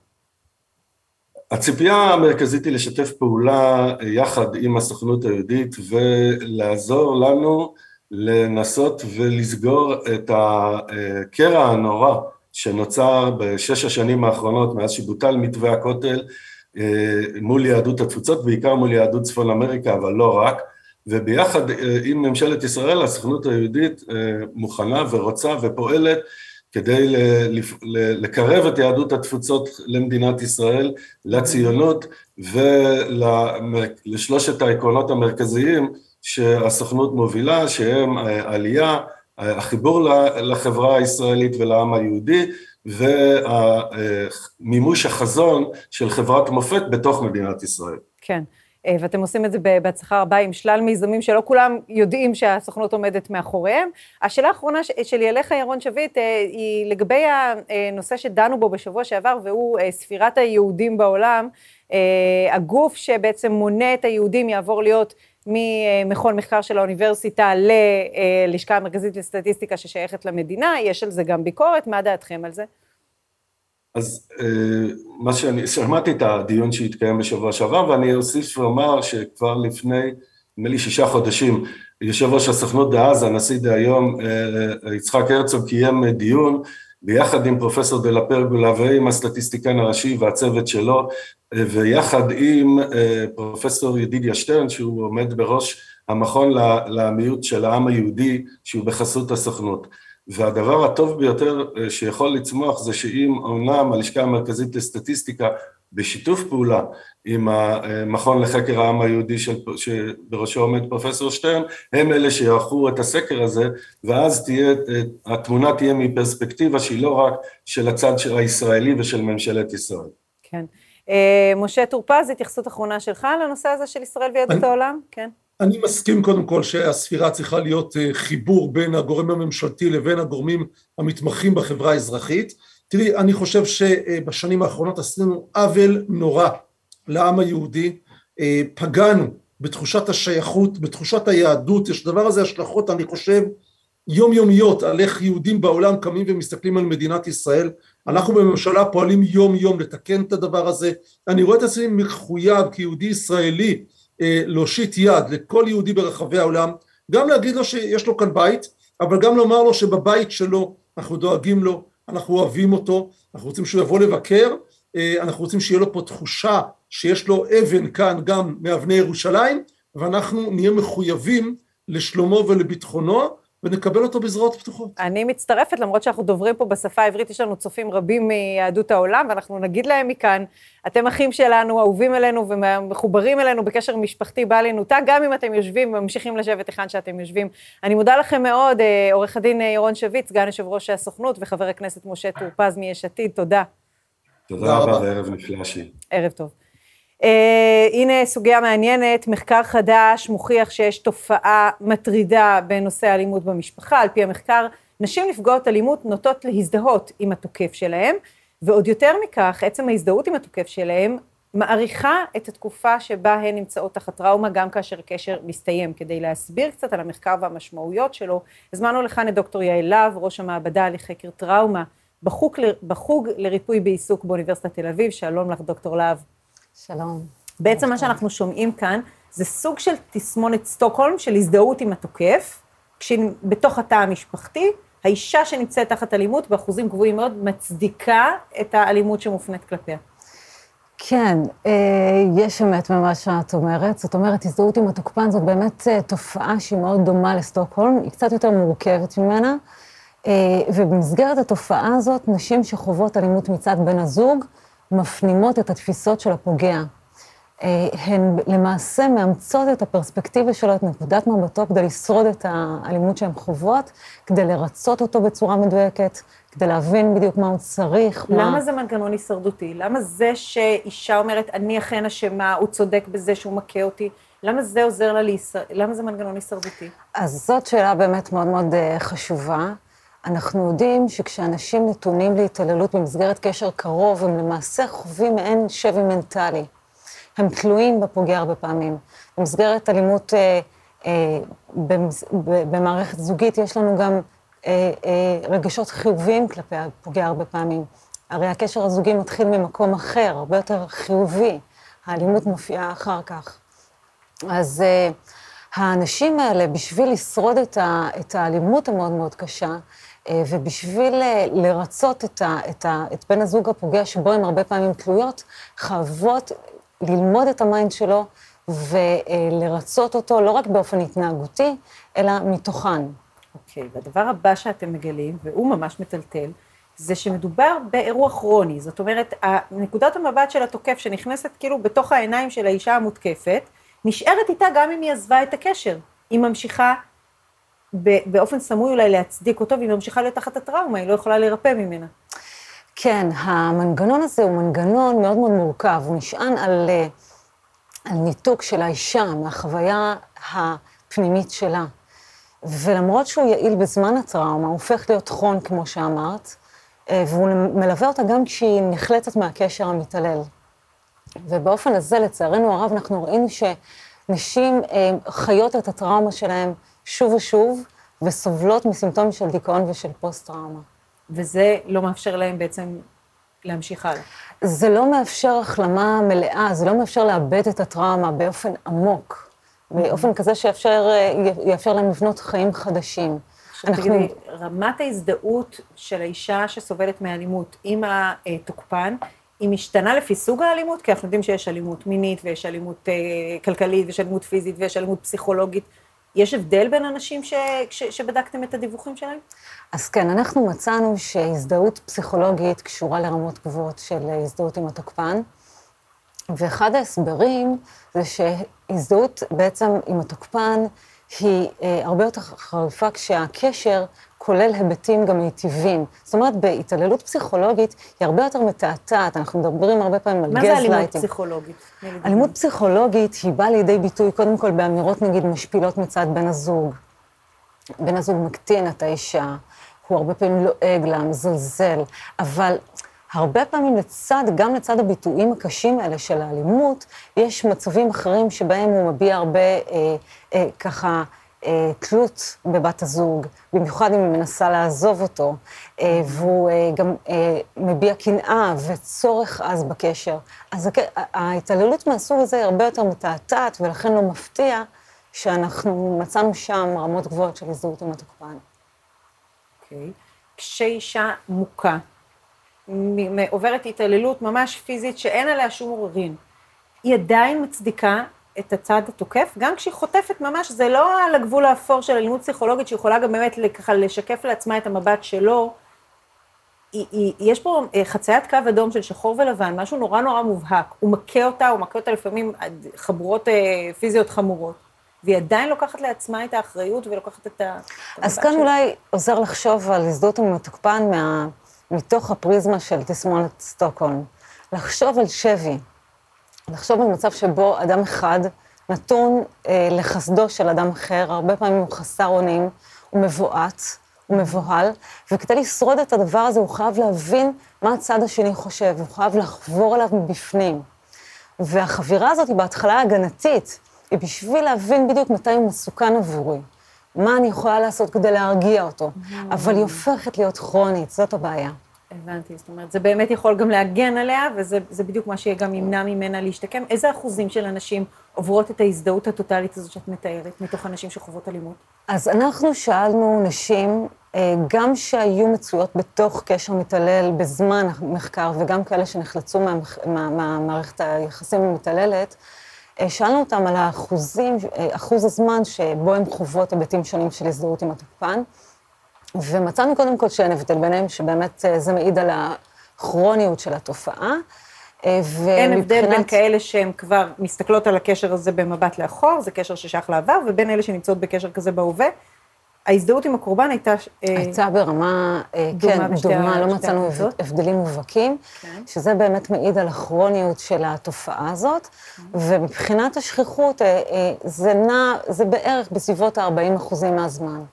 [SPEAKER 5] הציפייה המרכזית היא לשתף פעולה אה, יחד עם הסוכנות היהודית ולעזור לנו לנסות ולסגור את הקרע הנורא שנוצר בשש השנים האחרונות מאז שבוטל מתווה הכותל אה, מול יהדות התפוצות, בעיקר מול יהדות צפון אמריקה, אבל לא רק. וביחד אה, עם ממשלת ישראל הסוכנות היהודית אה, מוכנה ורוצה ופועלת כדי לקרב את יהדות התפוצות למדינת ישראל, לציונות ולשלושת העקרונות המרכזיים שהסוכנות מובילה, שהם אה, עלייה, החיבור לחברה הישראלית ולעם היהודי ומימוש החזון של חברת מופת בתוך מדינת ישראל.
[SPEAKER 1] כן. אה, ואתם עושים את זה בהצלחה רבה עם שלל מיזמים שלא כולם יודעים שהסוכנות עומדת מאחוריהם. השאלה האחרונה שלי אליך, ירון שביט, אה, היא לגבי הנושא שדנו בו בשבוע שעבר, והוא אה, ספירת היהודים בעולם. הגוף שבעצם מונה את היהודים יעבור להיות ממכון מחקר של האוניברסיטה ללשכה המרכזית לסטטיסטיקה ששייכת למדינה, יש על זה גם ביקורת, מה דעתכם על זה?
[SPEAKER 5] אז אה, מה שאני, שמעתי את הדיון שהתקיים בשבוע שעבר, ואני אוסיף ואומר שכבר לפני, נדמה לי שישה חודשים, יושב ראש הסוכנות דאז, הנשיא דהיום, אה, יצחק הרצוג, קיים דיון ביחד עם פרופסור דה לפרגולה ועם הסטטיסטיקן הראשי והצוות שלו, ויחד עם פרופסור ידידיה שטרן, שהוא עומד בראש המכון למיעוט של העם היהודי, שהוא בחסות הסוכנות. והדבר הטוב ביותר שיכול לצמוח זה שאם אומנם הלשכה המרכזית לסטטיסטיקה בשיתוף פעולה עם המכון לחקר העם היהודי שבראשו עומד פרופסור שטרן, הם אלה שיערכו את הסקר הזה, ואז תהיה, התמונה תהיה מפרספקטיבה שהיא לא רק של הצד הישראלי ושל ממשלת ישראל.
[SPEAKER 1] כן. אה, משה טור פז, התייחסות אחרונה שלך לנושא הזה של ישראל ויהדות העולם? כן.
[SPEAKER 4] אני מסכים קודם כל שהספירה צריכה להיות אה, חיבור בין הגורם הממשלתי לבין הגורמים המתמחים בחברה האזרחית. תראי, אני חושב שבשנים האחרונות עשינו עוול נורא לעם היהודי, אה, פגענו בתחושת השייכות, בתחושת היהדות, יש לדבר הזה השלכות, אני חושב, יומיומיות על איך יהודים בעולם קמים ומסתכלים על מדינת ישראל. אנחנו בממשלה פועלים יום יום לתקן את הדבר הזה. אני רואה את עצמי מחויב כיהודי ישראלי אה, להושיט יד לכל יהודי ברחבי העולם, גם להגיד לו שיש לו כאן בית, אבל גם לומר לו שבבית שלו אנחנו דואגים לו, אנחנו אוהבים אותו, אנחנו רוצים שהוא יבוא לבקר, אה, אנחנו רוצים שיהיה לו פה תחושה שיש לו אבן כאן גם מאבני ירושלים, ואנחנו נהיה מחויבים לשלומו ולביטחונו, ונקבל אותו בזרועות פתוחות.
[SPEAKER 1] אני מצטרפת, למרות שאנחנו דוברים פה בשפה העברית, יש לנו צופים רבים מיהדות העולם, ואנחנו נגיד להם מכאן, אתם אחים שלנו, אהובים אלינו ומחוברים אלינו בקשר משפחתי בל ינותק, גם אם אתם יושבים וממשיכים לשבת היכן שאתם יושבים. אני מודה לכם מאוד, אה, עורך הדין אה, ירון שביט, סגן יושב ראש הסוכנות, וחבר הכנסת משה טור פז מיש עתיד, תודה.
[SPEAKER 5] תודה רבה וערב נפלא שיהיה.
[SPEAKER 1] ערב טוב. Uh, הנה סוגיה מעניינת, מחקר חדש מוכיח שיש תופעה מטרידה בנושא האלימות במשפחה. על פי המחקר, נשים נפגעות אלימות נוטות להזדהות עם התוקף שלהם, ועוד יותר מכך, עצם ההזדהות עם התוקף שלהם מעריכה את התקופה שבה הן נמצאות תחת טראומה, גם כאשר הקשר מסתיים. כדי להסביר קצת על המחקר והמשמעויות שלו, הזמנו לכאן את דוקטור יעל להב, ראש המעבדה לחקר טראומה בחוג, בחוג לריפוי בעיסוק באוניברסיטת תל אביב. שלום לך, דוקטור להב.
[SPEAKER 6] שלום.
[SPEAKER 1] בעצם מה שאנחנו שומעים כאן, זה סוג של תסמונת סטוקהולם של הזדהות עם התוקף, כשבתוך התא המשפחתי, האישה שנמצאת תחת אלימות באחוזים גבוהים מאוד מצדיקה את האלימות שמופנית כלפיה.
[SPEAKER 6] כן, אה, יש אמת במה שאת אומרת. זאת אומרת, הזדהות עם התוקפן זאת באמת אה, תופעה שהיא מאוד דומה לסטוקהולם, היא קצת יותר מורכבת ממנה. אה, ובמסגרת התופעה הזאת, נשים שחוות אלימות מצד בן הזוג, מפנימות את התפיסות של הפוגע. אה, הן למעשה מאמצות את הפרספקטיבה שלו, את נקודת מבטו, כדי לשרוד את האלימות שהן חוות, כדי לרצות אותו בצורה מדויקת, כדי להבין בדיוק מה הוא צריך.
[SPEAKER 1] למה
[SPEAKER 6] מה...
[SPEAKER 1] זה מנגנון הישרדותי? למה זה שאישה אומרת, אני אכן אשמה, הוא צודק בזה שהוא מכה אותי? למה זה עוזר לה להישרד? למה זה מנגנון הישרדותי?
[SPEAKER 6] אז זאת שאלה באמת מאוד מאוד אה, חשובה. אנחנו יודעים שכשאנשים נתונים להתעללות במסגרת קשר קרוב, הם למעשה חווים מעין שבי מנטלי. הם תלויים בפוגע הרבה פעמים. במסגרת אלימות אה, אה, במס, במערכת זוגית יש לנו גם אה, אה, רגשות חיוביים כלפי הפוגע הרבה פעמים. הרי הקשר הזוגי מתחיל ממקום אחר, הרבה יותר חיובי. האלימות מופיעה אחר כך. אז אה, האנשים האלה, בשביל לשרוד את, ה, את האלימות המאוד מאוד קשה, ובשביל אה, לרצות את, ה, את, ה, את בן הזוג הפוגע, שבו הן הרבה פעמים תלויות, חייבות ללמוד את ה mind שלו ולרצות אותו לא רק באופן התנהגותי, אלא מתוכן.
[SPEAKER 1] אוקיי, okay, והדבר הבא שאתם מגלים, והוא ממש מטלטל, זה שמדובר באירוע כרוני. זאת אומרת, נקודת המבט של התוקף שנכנסת כאילו בתוך העיניים של האישה המותקפת, נשארת איתה גם אם היא עזבה את הקשר. היא ממשיכה באופן סמוי אולי להצדיק אותו, והיא ממשיכה להיות תחת הטראומה, היא לא יכולה להירפא ממנה.
[SPEAKER 6] כן, המנגנון הזה הוא מנגנון מאוד מאוד מורכב, הוא נשען על, אה, על ניתוק של האישה מהחוויה הפנימית שלה. ולמרות שהוא יעיל בזמן הטראומה, הוא הופך להיות חון, כמו שאמרת, אה, והוא מלווה אותה גם כשהיא נחלטת מהקשר המתעלל. ובאופן הזה, לצערנו הרב, אנחנו ראינו ש... נשים אה, חיות את הטראומה שלהן שוב ושוב, וסובלות מסימפטומים של דיכאון ושל פוסט-טראומה.
[SPEAKER 1] וזה לא מאפשר להם בעצם להמשיך הלאה.
[SPEAKER 6] זה לא מאפשר החלמה מלאה, זה לא מאפשר לאבד את הטראומה באופן עמוק, באופן כזה שיאפשר יאפשר להם לבנות חיים חדשים.
[SPEAKER 1] עכשיו תגידי, רמת ההזדהות של האישה שסובלת מאלימות עם התוקפן, היא משתנה לפי סוג האלימות? כי אנחנו יודעים שיש אלימות מינית ויש אלימות אה, כלכלית ויש אלימות פיזית ויש אלימות פסיכולוגית. יש הבדל בין אנשים ש, ש, שבדקתם את הדיווחים שלהם?
[SPEAKER 6] אז כן, אנחנו מצאנו שהזדהות פסיכולוגית קשורה לרמות גבוהות של הזדהות עם התוקפן, ואחד ההסברים זה שהזדהות בעצם עם התוקפן היא אה, הרבה יותר חריפה כשהקשר כולל היבטים גם מיטיבים. זאת אומרת, בהתעללות פסיכולוגית היא הרבה יותר מתעתעת, אנחנו מדברים הרבה פעמים על גז לייטינג.
[SPEAKER 1] מה זה אלימות פסיכולוגית?
[SPEAKER 6] אלימות פסיכולוגית היא באה לידי ביטוי קודם כל באמירות נגיד משפילות מצד בן הזוג. בן הזוג מקטין את האישה, הוא הרבה פעמים לועג לה, מזלזל, אבל הרבה פעמים לצד, גם לצד הביטויים הקשים האלה של האלימות, יש מצבים אחרים שבהם הוא מביע הרבה אה, אה, ככה אה, תלות בבת הזוג, במיוחד אם היא מנסה לעזוב אותו, אה, והוא אה, גם אה, מביע קנאה וצורך עז בקשר. אז ההתעללות מהסוג הזה היא הרבה יותר מתעתעת, ולכן לא מפתיע שאנחנו מצאנו שם רמות גבוהות של הזדהות עם התוקפן.
[SPEAKER 1] אוקיי. כשאישה מוכה, עוברת התעללות ממש פיזית שאין עליה שום עוררין, היא עדיין מצדיקה את הצד התוקף, גם כשהיא חוטפת ממש, זה לא על הגבול האפור של אלימות פסיכולוגית, שיכולה גם באמת ככה לשקף לעצמה את המבט שלו. היא, היא, יש פה אה, חציית קו אדום של שחור ולבן, משהו נורא נורא מובהק. הוא מכה אותה, הוא מכה אותה לפעמים עד חבורות אה, פיזיות חמורות. והיא עדיין לוקחת לעצמה את האחריות ולוקחת את ה...
[SPEAKER 6] אז כאן אולי עוזר לחשוב על הזדהות עם התוקפן מה... מתוך הפריזמה של תסמונת סטוקהולם. לחשוב על שבי, לחשוב על מצב שבו אדם אחד נתון אה, לחסדו של אדם אחר, הרבה פעמים הוא חסר אונים, הוא מבועת, הוא מבוהל, וכדי לשרוד את הדבר הזה הוא חייב להבין מה הצד השני חושב, הוא חייב לחבור אליו מבפנים. והחבירה הזאת היא בהתחלה הגנתית, היא בשביל להבין בדיוק מתי הוא מסוכן עבורי. מה אני יכולה לעשות כדי להרגיע אותו, אבל היא הופכת להיות כרונית, זאת הבעיה.
[SPEAKER 1] הבנתי, זאת אומרת, זה באמת יכול גם להגן עליה, וזה בדיוק מה שגם ימנע ממנה להשתקם. איזה אחוזים של אנשים עוברות את ההזדהות הטוטלית הזאת שאת מתארת, מתוך אנשים שחוות אלימות?
[SPEAKER 6] אז אנחנו שאלנו נשים, אה, גם שהיו מצויות בתוך קשר מתעלל בזמן המחקר, וגם כאלה שנחלצו מהמערכת היחסים המתעללת, שאלנו אותם על האחוזים, אה, אחוז הזמן שבו הם חוות היבטים שונים של הזדהות עם התוקפן, ומצאנו קודם כל שאין הבדל ביניהם, שבאמת אה, זה מעיד על הכרוניות של התופעה.
[SPEAKER 1] ומבחינת... אין הבדל בין כאלה שהן כבר מסתכלות על הקשר הזה במבט לאחור, זה קשר ששייך לעבר, ובין אלה שנמצאות בקשר כזה בהווה. ההזדהות עם הקורבן הייתה...
[SPEAKER 6] אה, הייתה ברמה, אה, כן, דומה, לא מצאנו הבדלים מובהקים, כן. שזה באמת מעיד על הכרוניות של התופעה הזאת, ומבחינת השכיחות, אה, זה נע, זה בערך בסביבות ה-40 אחוזים מהזמן.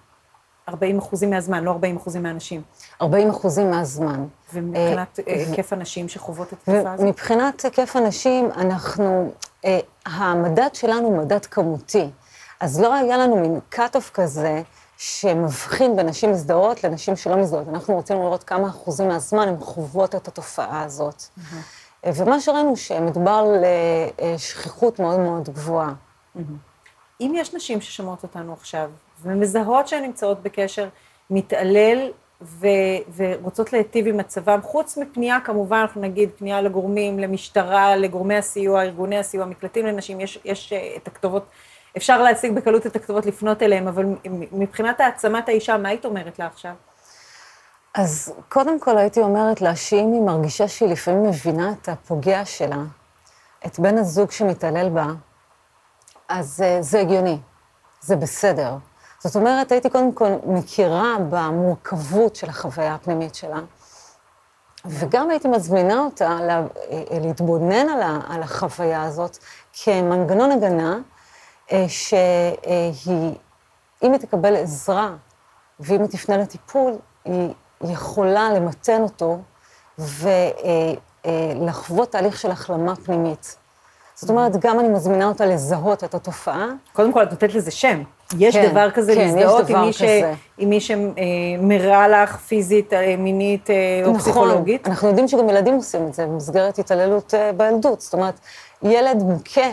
[SPEAKER 1] 40 אחוזים מהזמן, לא 40 אחוזים מהאנשים.
[SPEAKER 6] 40 אחוזים מהזמן.
[SPEAKER 1] ומבחינת היקף הנשים שחוות את התופעה הזאת?
[SPEAKER 6] מבחינת היקף הנשים, אנחנו, המדד שלנו הוא מדד כמותי. אז לא היה לנו מין cut-off כזה, שמבחין בין נשים מזדהות לנשים שלא מזדהות. אנחנו רוצים לראות כמה אחוזים מהזמן הן חוות את התופעה הזאת. Mm-hmm. ומה שראינו, שמדובר על שכיחות מאוד מאוד גבוהה. Mm-hmm.
[SPEAKER 1] אם יש נשים ששומעות אותנו עכשיו, ומזהות שהן נמצאות בקשר מתעלל ו- ורוצות להיטיב עם מצבם, חוץ מפנייה, כמובן, אנחנו נגיד פנייה לגורמים, למשטרה, לגורמי הסיוע, ארגוני הסיוע, מקלטים לנשים, יש, יש את הכתובות אפשר להשיג בקלות את הכתובות לפנות אליהם, אבל מבחינת העצמת האישה, מה היית אומרת לה עכשיו?
[SPEAKER 6] אז קודם כל הייתי אומרת לה שאם היא מרגישה שהיא לפעמים מבינה את הפוגע שלה, את בן הזוג שמתעלל בה, אז uh, זה הגיוני, זה בסדר. זאת אומרת, הייתי קודם כל מכירה במורכבות של החוויה הפנימית שלה, וגם הייתי מזמינה אותה לה, אה, להתבונן על, החוויה הזאת כמנגנון הגנה, אה, שהיא, אם היא תקבל עזרה ואם היא תפנה לטיפול, היא יכולה למתן אותו ולחוות תהליך של החלמה פנימית. זאת אומרת, גם אני מזמינה אותה לזהות את התופעה.
[SPEAKER 1] קודם כל, את נותנת לזה שם. יש
[SPEAKER 6] כן,
[SPEAKER 1] דבר כזה
[SPEAKER 6] כן,
[SPEAKER 1] להזדהות עם מי, ש... עם מי שמרע לך פיזית, אה, מינית אה, או
[SPEAKER 6] נכון,
[SPEAKER 1] פסיכולוגית?
[SPEAKER 6] אנחנו יודעים שגם ילדים עושים את זה במסגרת התעללות אה, בילדות. זאת אומרת, ילד מוכה,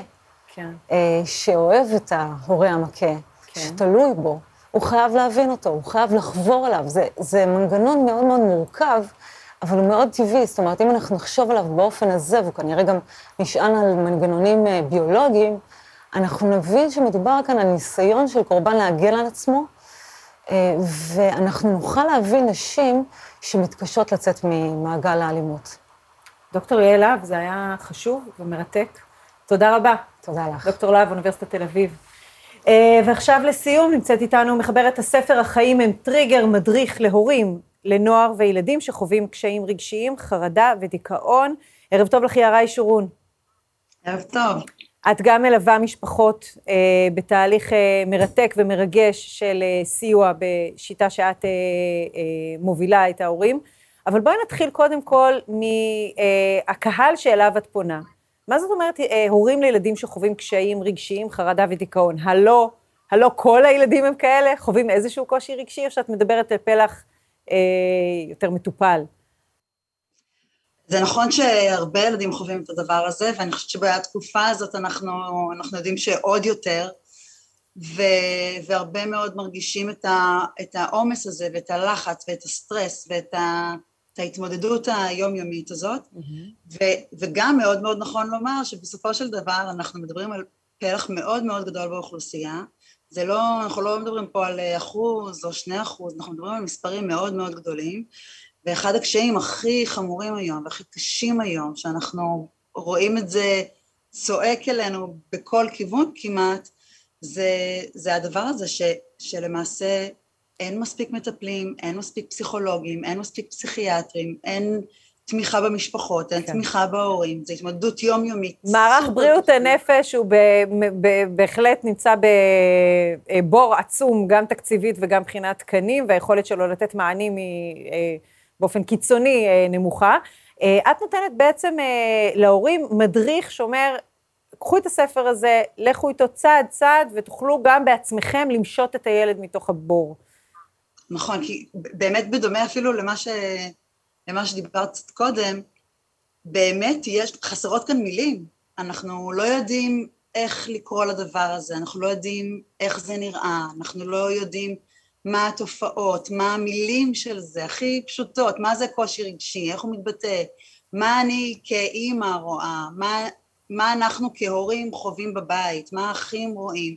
[SPEAKER 1] כן.
[SPEAKER 6] אה, שאוהב את ההורה המכה,
[SPEAKER 1] כן.
[SPEAKER 6] שתלוי בו, הוא חייב להבין אותו, הוא חייב לחבור אליו. זה, זה מנגנון מאוד מאוד מורכב, אבל הוא מאוד טבעי. זאת אומרת, אם אנחנו נחשוב עליו באופן הזה, והוא כנראה גם נשען על מנגנונים אה, ביולוגיים, אנחנו נבין שמדובר כאן על ניסיון של קורבן להגן על עצמו, אה, ואנחנו נוכל להבין נשים שמתקשות לצאת ממעגל האלימות.
[SPEAKER 1] דוקטור יעל להב, זה היה חשוב ומרתק. תודה רבה.
[SPEAKER 6] תודה לך.
[SPEAKER 1] דוקטור להב, אוניברסיטת תל אביב. אה, ועכשיו לסיום, נמצאת איתנו מחברת הספר "החיים הם טריגר", מדריך להורים, לנוער וילדים שחווים קשיים רגשיים, חרדה ודיכאון. ערב טוב לך, יערה ישורון.
[SPEAKER 7] ערב טוב.
[SPEAKER 1] את גם מלווה משפחות אה, בתהליך אה, מרתק ומרגש של אה, סיוע בשיטה שאת אה, אה, מובילה את ההורים, אבל בואי נתחיל קודם כל מהקהל שאליו את פונה. מה זאת אומרת אה, הורים לילדים שחווים קשיים רגשיים, חרדה ודיכאון? הלא, הלא כל הילדים הם כאלה? חווים איזשהו קושי רגשי, או שאת מדברת על פלח אה, יותר מטופל?
[SPEAKER 7] זה נכון שהרבה ילדים חווים את הדבר הזה, ואני חושבת שבתקופה הזאת אנחנו, אנחנו יודעים שעוד יותר, ו, והרבה מאוד מרגישים את, העומס הזה, ואת הלחץ, ואת הסטרס, ואת ה, את ההתמודדות היומיומית הזאת, ו, וגם מאוד מאוד נכון לומר שבסופו של דבר אנחנו מדברים על פלח מאוד מאוד גדול באוכלוסייה, זה לא, אנחנו לא מדברים פה על אחוז או שני אחוז, אנחנו מדברים על מספרים מאוד מאוד גדולים, ואחד הקשיים הכי חמורים היום והכי קשים היום, שאנחנו רואים את זה צועק אלינו בכל כיוון כמעט, זה, זה הדבר הזה ש, שלמעשה אין מספיק מטפלים, אין מספיק פסיכולוגים, אין מספיק פסיכיאטרים, אין תמיכה במשפחות, אין
[SPEAKER 1] כן.
[SPEAKER 7] תמיכה בהורים, זו התמודדות יומיומית.
[SPEAKER 1] מערך בריאות. הנפש הוא ב, ב, בהחלט נמצא בבור עצום, גם תקציבית וגם מבחינת תקנים, והיכולת שלו לתת מענים היא אה, באופן קיצוני אה, נמוכה. אה, את נותנת בעצם להורים מדריך שאומר, קחו את הספר הזה, לכו איתו צעד צעד, ותוכלו גם בעצמכם למשות את הילד מתוך הבור.
[SPEAKER 7] נכון, כי באמת בדומה אפילו למה, ש... למה שדיברת קודם, באמת יש, חסרות כאן מילים. אנחנו לא יודעים איך לקרוא לדבר הזה, אנחנו לא יודעים איך זה נראה, אנחנו לא יודעים מה התופעות, מה המילים של זה, הכי פשוטות, מה זה קושי רגשי, איך הוא מתבטא, מה אני כאימא רואה, מה, מה אנחנו כהורים חווים בבית, מה האחים רואים.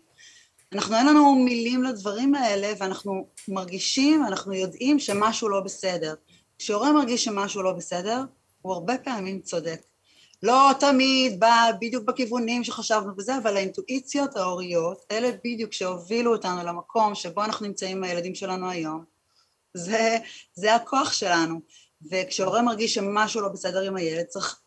[SPEAKER 7] אנחנו אין לנו מילים לדברים האלה ואנחנו מרגישים, אנחנו יודעים שמשהו לא בסדר. כשהורה מרגיש שמשהו לא בסדר, הוא הרבה פעמים צודק. לא תמיד בא בדיוק בכיוונים שחשבנו בזה, אבל האינטואיציות ההוריות, אלה בדיוק שהובילו אותנו למקום שבו אנחנו נמצאים עם הילדים שלנו היום, זה, זה הכוח שלנו. וכשהורה מרגיש שמשהו לא בסדר עם הילד, צריך...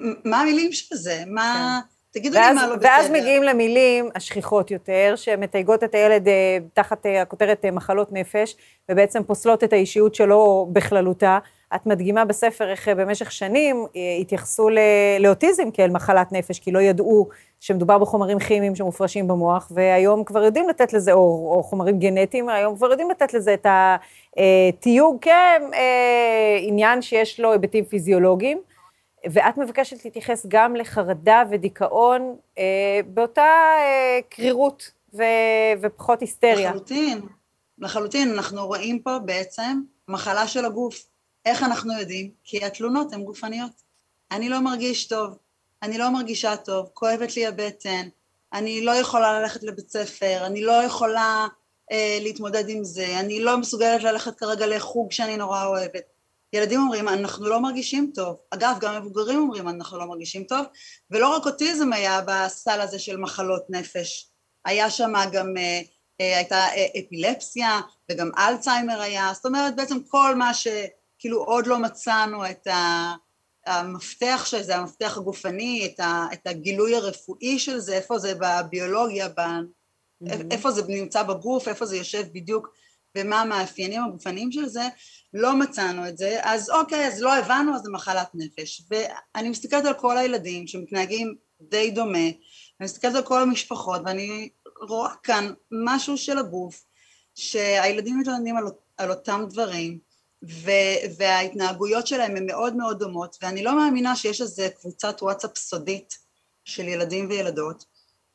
[SPEAKER 7] מה המילים של זה? מה... תגידו לי
[SPEAKER 1] ואז,
[SPEAKER 7] מה לא בסדר.
[SPEAKER 1] ואז מגיעים למילים השכיחות יותר, שמתייגות את הילד אה, תחת אה, הכותרת אה, מחלות נפש, ובעצם פוסלות את האישיות שלו בכללותה. את מדגימה בספר איך אה, במשך שנים אה, התייחסו ל- לאוטיזם כאל מחלת נפש, כי לא ידעו שמדובר בחומרים כימיים שמופרשים במוח, והיום כבר יודעים לתת לזה, או, או חומרים גנטיים, היום כבר יודעים לתת לזה את התיוג כעניין שיש לו היבטים פיזיולוגיים. ואת מבקשת להתייחס גם לחרדה ודיכאון אה, באותה אה, קרירות ו, ופחות היסטריה.
[SPEAKER 7] לחלוטין, לחלוטין, אנחנו רואים פה בעצם מחלה של הגוף. איך אנחנו יודעים? כי התלונות הן גופניות. אני לא מרגיש טוב, אני לא מרגישה טוב, כואבת לי הבטן, אני לא יכולה ללכת לבית ספר, אני לא יכולה אה, להתמודד עם זה, אני לא מסוגלת ללכת כרגע לחוג שאני נורא אוהבת. ילדים אומרים, אנחנו לא מרגישים טוב. אגב, גם מבוגרים אומרים, אנחנו לא מרגישים טוב, ולא רק אוטיזם היה בסל הזה של מחלות נפש. היה שם גם, אה, אה, הייתה אה, אפילפסיה, וגם אלצהיימר היה, זאת אומרת, בעצם כל מה שכאילו עוד לא מצאנו את. המפתח של זה, המפתח הגופני, את, ה, את הגילוי הרפואי של זה, איפה זה בביולוגיה, ב, איפה זה נמצא בגוף, איפה זה יושב בדיוק ומה המאפיינים הגופניים של זה, לא מצאנו את זה, אז אוקיי, אז לא הבנו, אז זה מחלת נפש. ואני מסתכלת על כל הילדים שמתנהגים די דומה, אני מסתכלת על כל המשפחות, ואני רואה כאן משהו של הגוף, שהילדים מתלוננים על, על אותם דברים, ו, וההתנהגויות שלהם הן מאוד מאוד דומות, ואני לא מאמינה שיש איזה קבוצת וואטסאפ סודית של ילדים וילדות,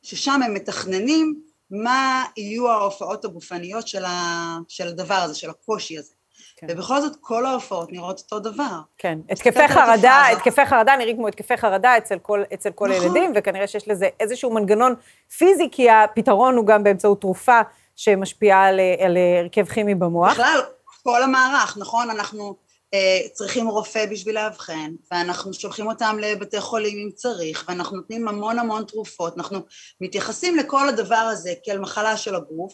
[SPEAKER 7] ששם הם מתכננים מה יהיו ההופעות הגופניות של, ה, של הדבר הזה, של הקושי הזה. כן. ובכל זאת כל ההופעות נראות אותו דבר.
[SPEAKER 1] כן, התקפי חרדה, התקפי חרדה נראים כמו התקפי חרדה אצל כל, אצל כל נכון. הילדים, וכנראה שיש לזה איזשהו מנגנון פיזי, כי הפתרון הוא גם באמצעות תרופה שמשפיעה על, על הרכב כימי במוח.
[SPEAKER 7] בכלל, כל המערך, נכון? אנחנו צריכים רופא בשביל לאבחן, ואנחנו שולחים אותם לבתי חולים אם צריך, ואנחנו נותנים המון המון תרופות, אנחנו מתייחסים לכל הדבר הזה כאל מחלה של הגוף,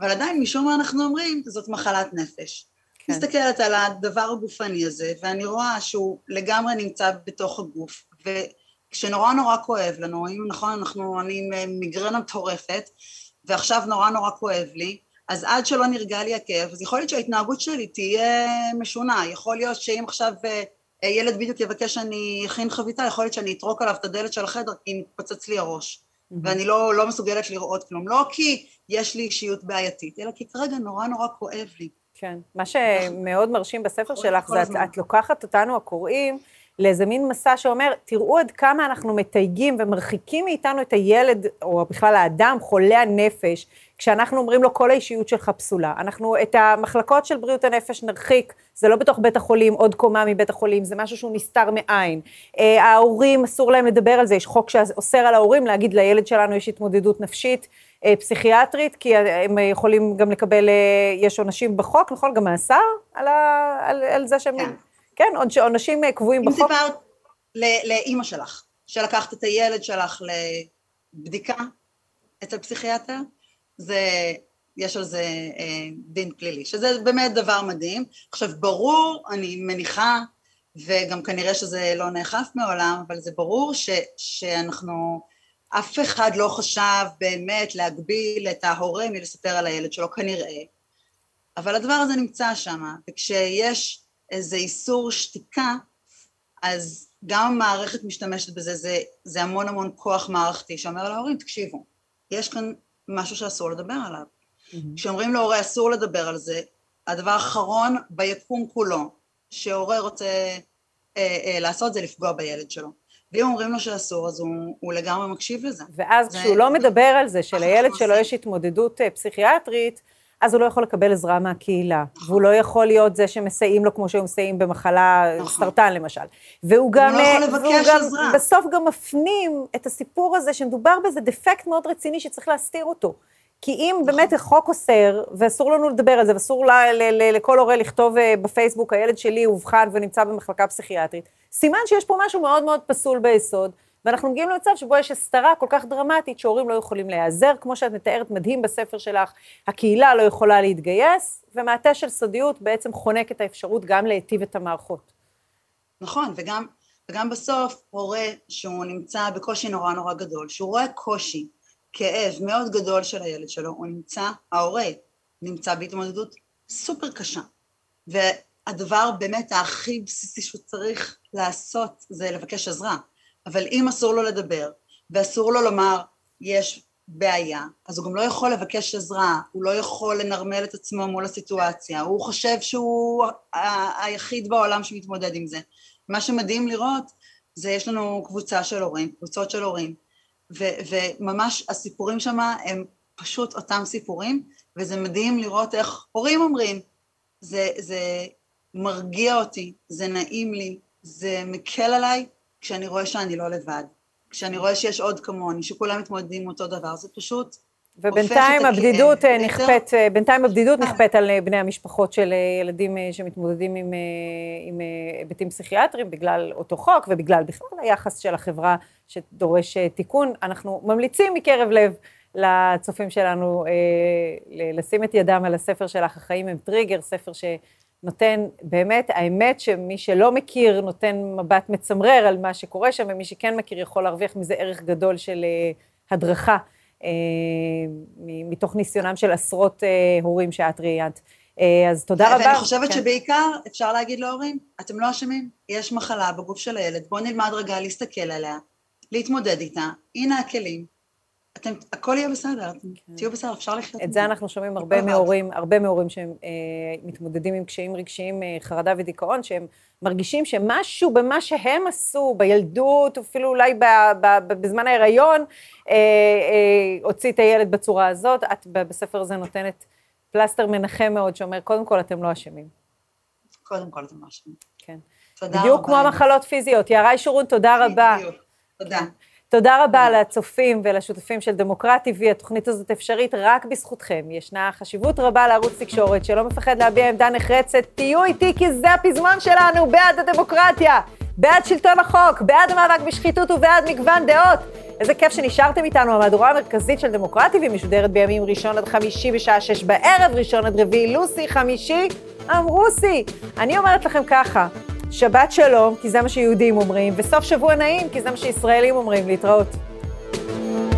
[SPEAKER 7] אבל עדיין משום מה אנחנו אומרים, זאת מחלת נפש. כן. מסתכלת על הדבר הגופני הזה, ואני רואה שהוא לגמרי נמצא בתוך הגוף, וכשנורא נורא כואב לנו, אם נכון, אנחנו, אני מיגרנה מטורפת, ועכשיו נורא נורא כואב לי, אז עד שלא נרגע לי הכאב, אז יכול להיות שההתנהגות שלי תהיה משונה, יכול להיות שאם עכשיו אה, ילד בדיוק יבקש שאני אכין חביתה, יכול להיות שאני אטרוק עליו את הדלת של החדר כי מתפוצץ לי הראש, mm-hmm. ואני לא, לא מסוגלת לראות כלום, לא כי יש לי אישיות בעייתית, אלא כי כרגע נורא נורא כואב לי.
[SPEAKER 1] כן, מה שמאוד מרשים בספר שלך זה את, את לוקחת אותנו הקוראים לאיזה מין מסע שאומר, תראו עד כמה אנחנו מתייגים ומרחיקים מאיתנו את הילד, או בכלל האדם, חולה הנפש, כשאנחנו אומרים לו, כל האישיות שלך פסולה. אנחנו את המחלקות של בריאות הנפש נרחיק, זה לא בתוך בית החולים, עוד קומה מבית החולים, זה משהו שהוא נסתר מעין. אה, ההורים, אסור להם לדבר על זה, יש חוק שאוסר על ההורים להגיד, לילד שלנו יש התמודדות נפשית. אה, פסיכיאטרית, כי הם יכולים גם לקבל, אה, יש עונשים בחוק, נכון? גם מאסר על, ה, על, על זה שהם... כן. כן, עונשים קבועים בחוק. אם
[SPEAKER 7] סיפרת לאימא שלך, שלקחת את הילד שלך לבדיקה אצל פסיכיאטר, זה, יש על זה אה, דין פלילי, שזה באמת דבר מדהים. עכשיו, ברור, אני מניחה, וגם כנראה שזה לא נאכף מעולם, אבל זה ברור ש, שאנחנו, אף אחד לא חשב באמת להגביל את ההורה מלספר על הילד שלו, כנראה. אבל הדבר הזה נמצא שם, וכשיש איזה איסור שתיקה, אז גם המערכת משתמשת בזה, זה, זה המון המון כוח מערכתי שאומר להורים, תקשיבו, יש כאן משהו שאסור לדבר עליו. Mm-hmm. כשאומרים להורה אסור לדבר על זה, הדבר האחרון ביקום כולו שהורה רוצה אה, אה, לעשות זה לפגוע בילד שלו. ואם אומרים לו שאסור, אז הוא, הוא לגמרי מקשיב לזה.
[SPEAKER 1] ואז זה... כשהוא לא מדבר על זה, שלילד שלו יש התמודדות אה, פסיכיאטרית, אז הוא לא יכול לקבל עזרה מהקהילה. והוא לא יכול להיות זה שמסייעים לו כמו שהיו מסייעים במחלה, נכון. סרטן למשל. והוא גם, הוא לא יכול לבקש גם, עזרה. בסוף גם מפנים את הסיפור הזה שמדובר באיזה דפקט מאוד רציני שצריך להסתיר אותו. כי אם נכון. באמת החוק אוסר, ואסור לנו לדבר על זה, ואסור ל, ל, ל, לכל הורה לכתוב אה, בפייסבוק, הילד שלי אובחן ונמצא במחלקה פסיכיאטרית, סימן שיש פה משהו מאוד מאוד פסול ביסוד, ואנחנו מגיעים למצב שבו יש הסתרה כל כך דרמטית שהורים לא יכולים להיעזר, כמו שאת מתארת מדהים בספר שלך, הקהילה לא יכולה להתגייס, ומעטה של סודיות בעצם חונק את האפשרות גם להיטיב את המערכות.
[SPEAKER 7] נכון, וגם, וגם בסוף הורה שהוא נמצא בקושי נורא נורא גדול, שהוא רואה קושי, כאב מאוד גדול של הילד שלו, הוא נמצא, ההורה נמצא בהתמודדות סופר קשה. והדבר באמת הכי בסיסי שהוא צריך לעשות זה לבקש עזרה. אבל אם אסור לו לדבר, ואסור לו לומר, יש בעיה, אז הוא גם לא יכול לבקש עזרה, הוא לא יכול לנרמל את עצמו מול הסיטואציה, הוא חושב שהוא היחיד בעולם שמתמודד עם זה. מה שמדהים לראות זה יש לנו קבוצה של הורים, קבוצות של הורים, ו- וממש הסיפורים שם הם פשוט אותם סיפורים, וזה מדהים לראות איך הורים אומרים, זה, זה מרגיע אותי, זה נעים לי, זה מקל עליי, כשאני רואה שאני לא לבד, כשאני רואה שיש עוד כמוני, שכולם מתמודדים עם אותו דבר, זה פשוט...
[SPEAKER 1] ובינתיים הבדידות אה, נכפית, אה, בינתיים הבדידות אה. נכפית על בני המשפחות של ילדים שמתמודדים עם, עם היבטים פסיכיאטריים בגלל אותו חוק ובגלל בכלל היחס של החברה שדורש תיקון. אנחנו ממליצים מקרב לב לצופים שלנו לשים את ידם על הספר שלך, החיים הם טריגר, ספר ש... נותן, באמת, האמת שמי שלא מכיר נותן מבט מצמרר על מה שקורה שם, ומי שכן מכיר יכול להרוויח מזה ערך גדול של uh, הדרכה uh, מתוך ניסיונם של עשרות הורים שאת ראיינת. אז תודה רבה.
[SPEAKER 7] ואני חושבת כן. שבעיקר אפשר להגיד להורים, אתם לא אשמים, יש מחלה בגוף של הילד, בואו נלמד רגע להסתכל עליה, להתמודד איתה, הנה הכלים, אתם, הכל יהיה בסדר, אתם כן. תהיו בסדר, אפשר לחיות.
[SPEAKER 1] את זה אנחנו שומעים הרבה מהורים, הרבה מהורים שהם אה, מתמודדים עם קשיים רגשיים, אה, חרדה ודיכאון, שהם מרגישים שמשהו במה שהם עשו בילדות, אפילו אולי ב, ב, ב, בזמן ההיריון, אה, אה, הוציא את הילד בצורה הזאת. את בספר הזה נותנת פלסטר מנחם מאוד, שאומר, קודם כל, אתם לא אשמים.
[SPEAKER 7] קודם כל, אתם לא אשמים.
[SPEAKER 1] כן. תודה בדיוק רבה. כמו המחלות פיזיות. יערה שורון, תודה רבה. בדיוק.
[SPEAKER 7] תודה.
[SPEAKER 1] תודה רבה לצופים ולשותפים של דמוקרט TV, התוכנית הזאת אפשרית רק בזכותכם. ישנה חשיבות רבה לערוץ תקשורת שלא מפחד להביע עמדה נחרצת. תהיו איתי כי זה הפזמון שלנו, בעד הדמוקרטיה, בעד שלטון החוק, בעד המאבק בשחיתות ובעד מגוון דעות. איזה כיף שנשארתם איתנו, המהדורה המרכזית של דמוקרט TV משודרת בימים ראשון עד חמישי בשעה שש בערב, ראשון עד רביעי לוסי, חמישי אמרוסי. אני אומרת לכם ככה, שבת שלום, כי זה מה שיהודים אומרים, וסוף שבוע נעים, כי זה מה שישראלים אומרים, להתראות. thank you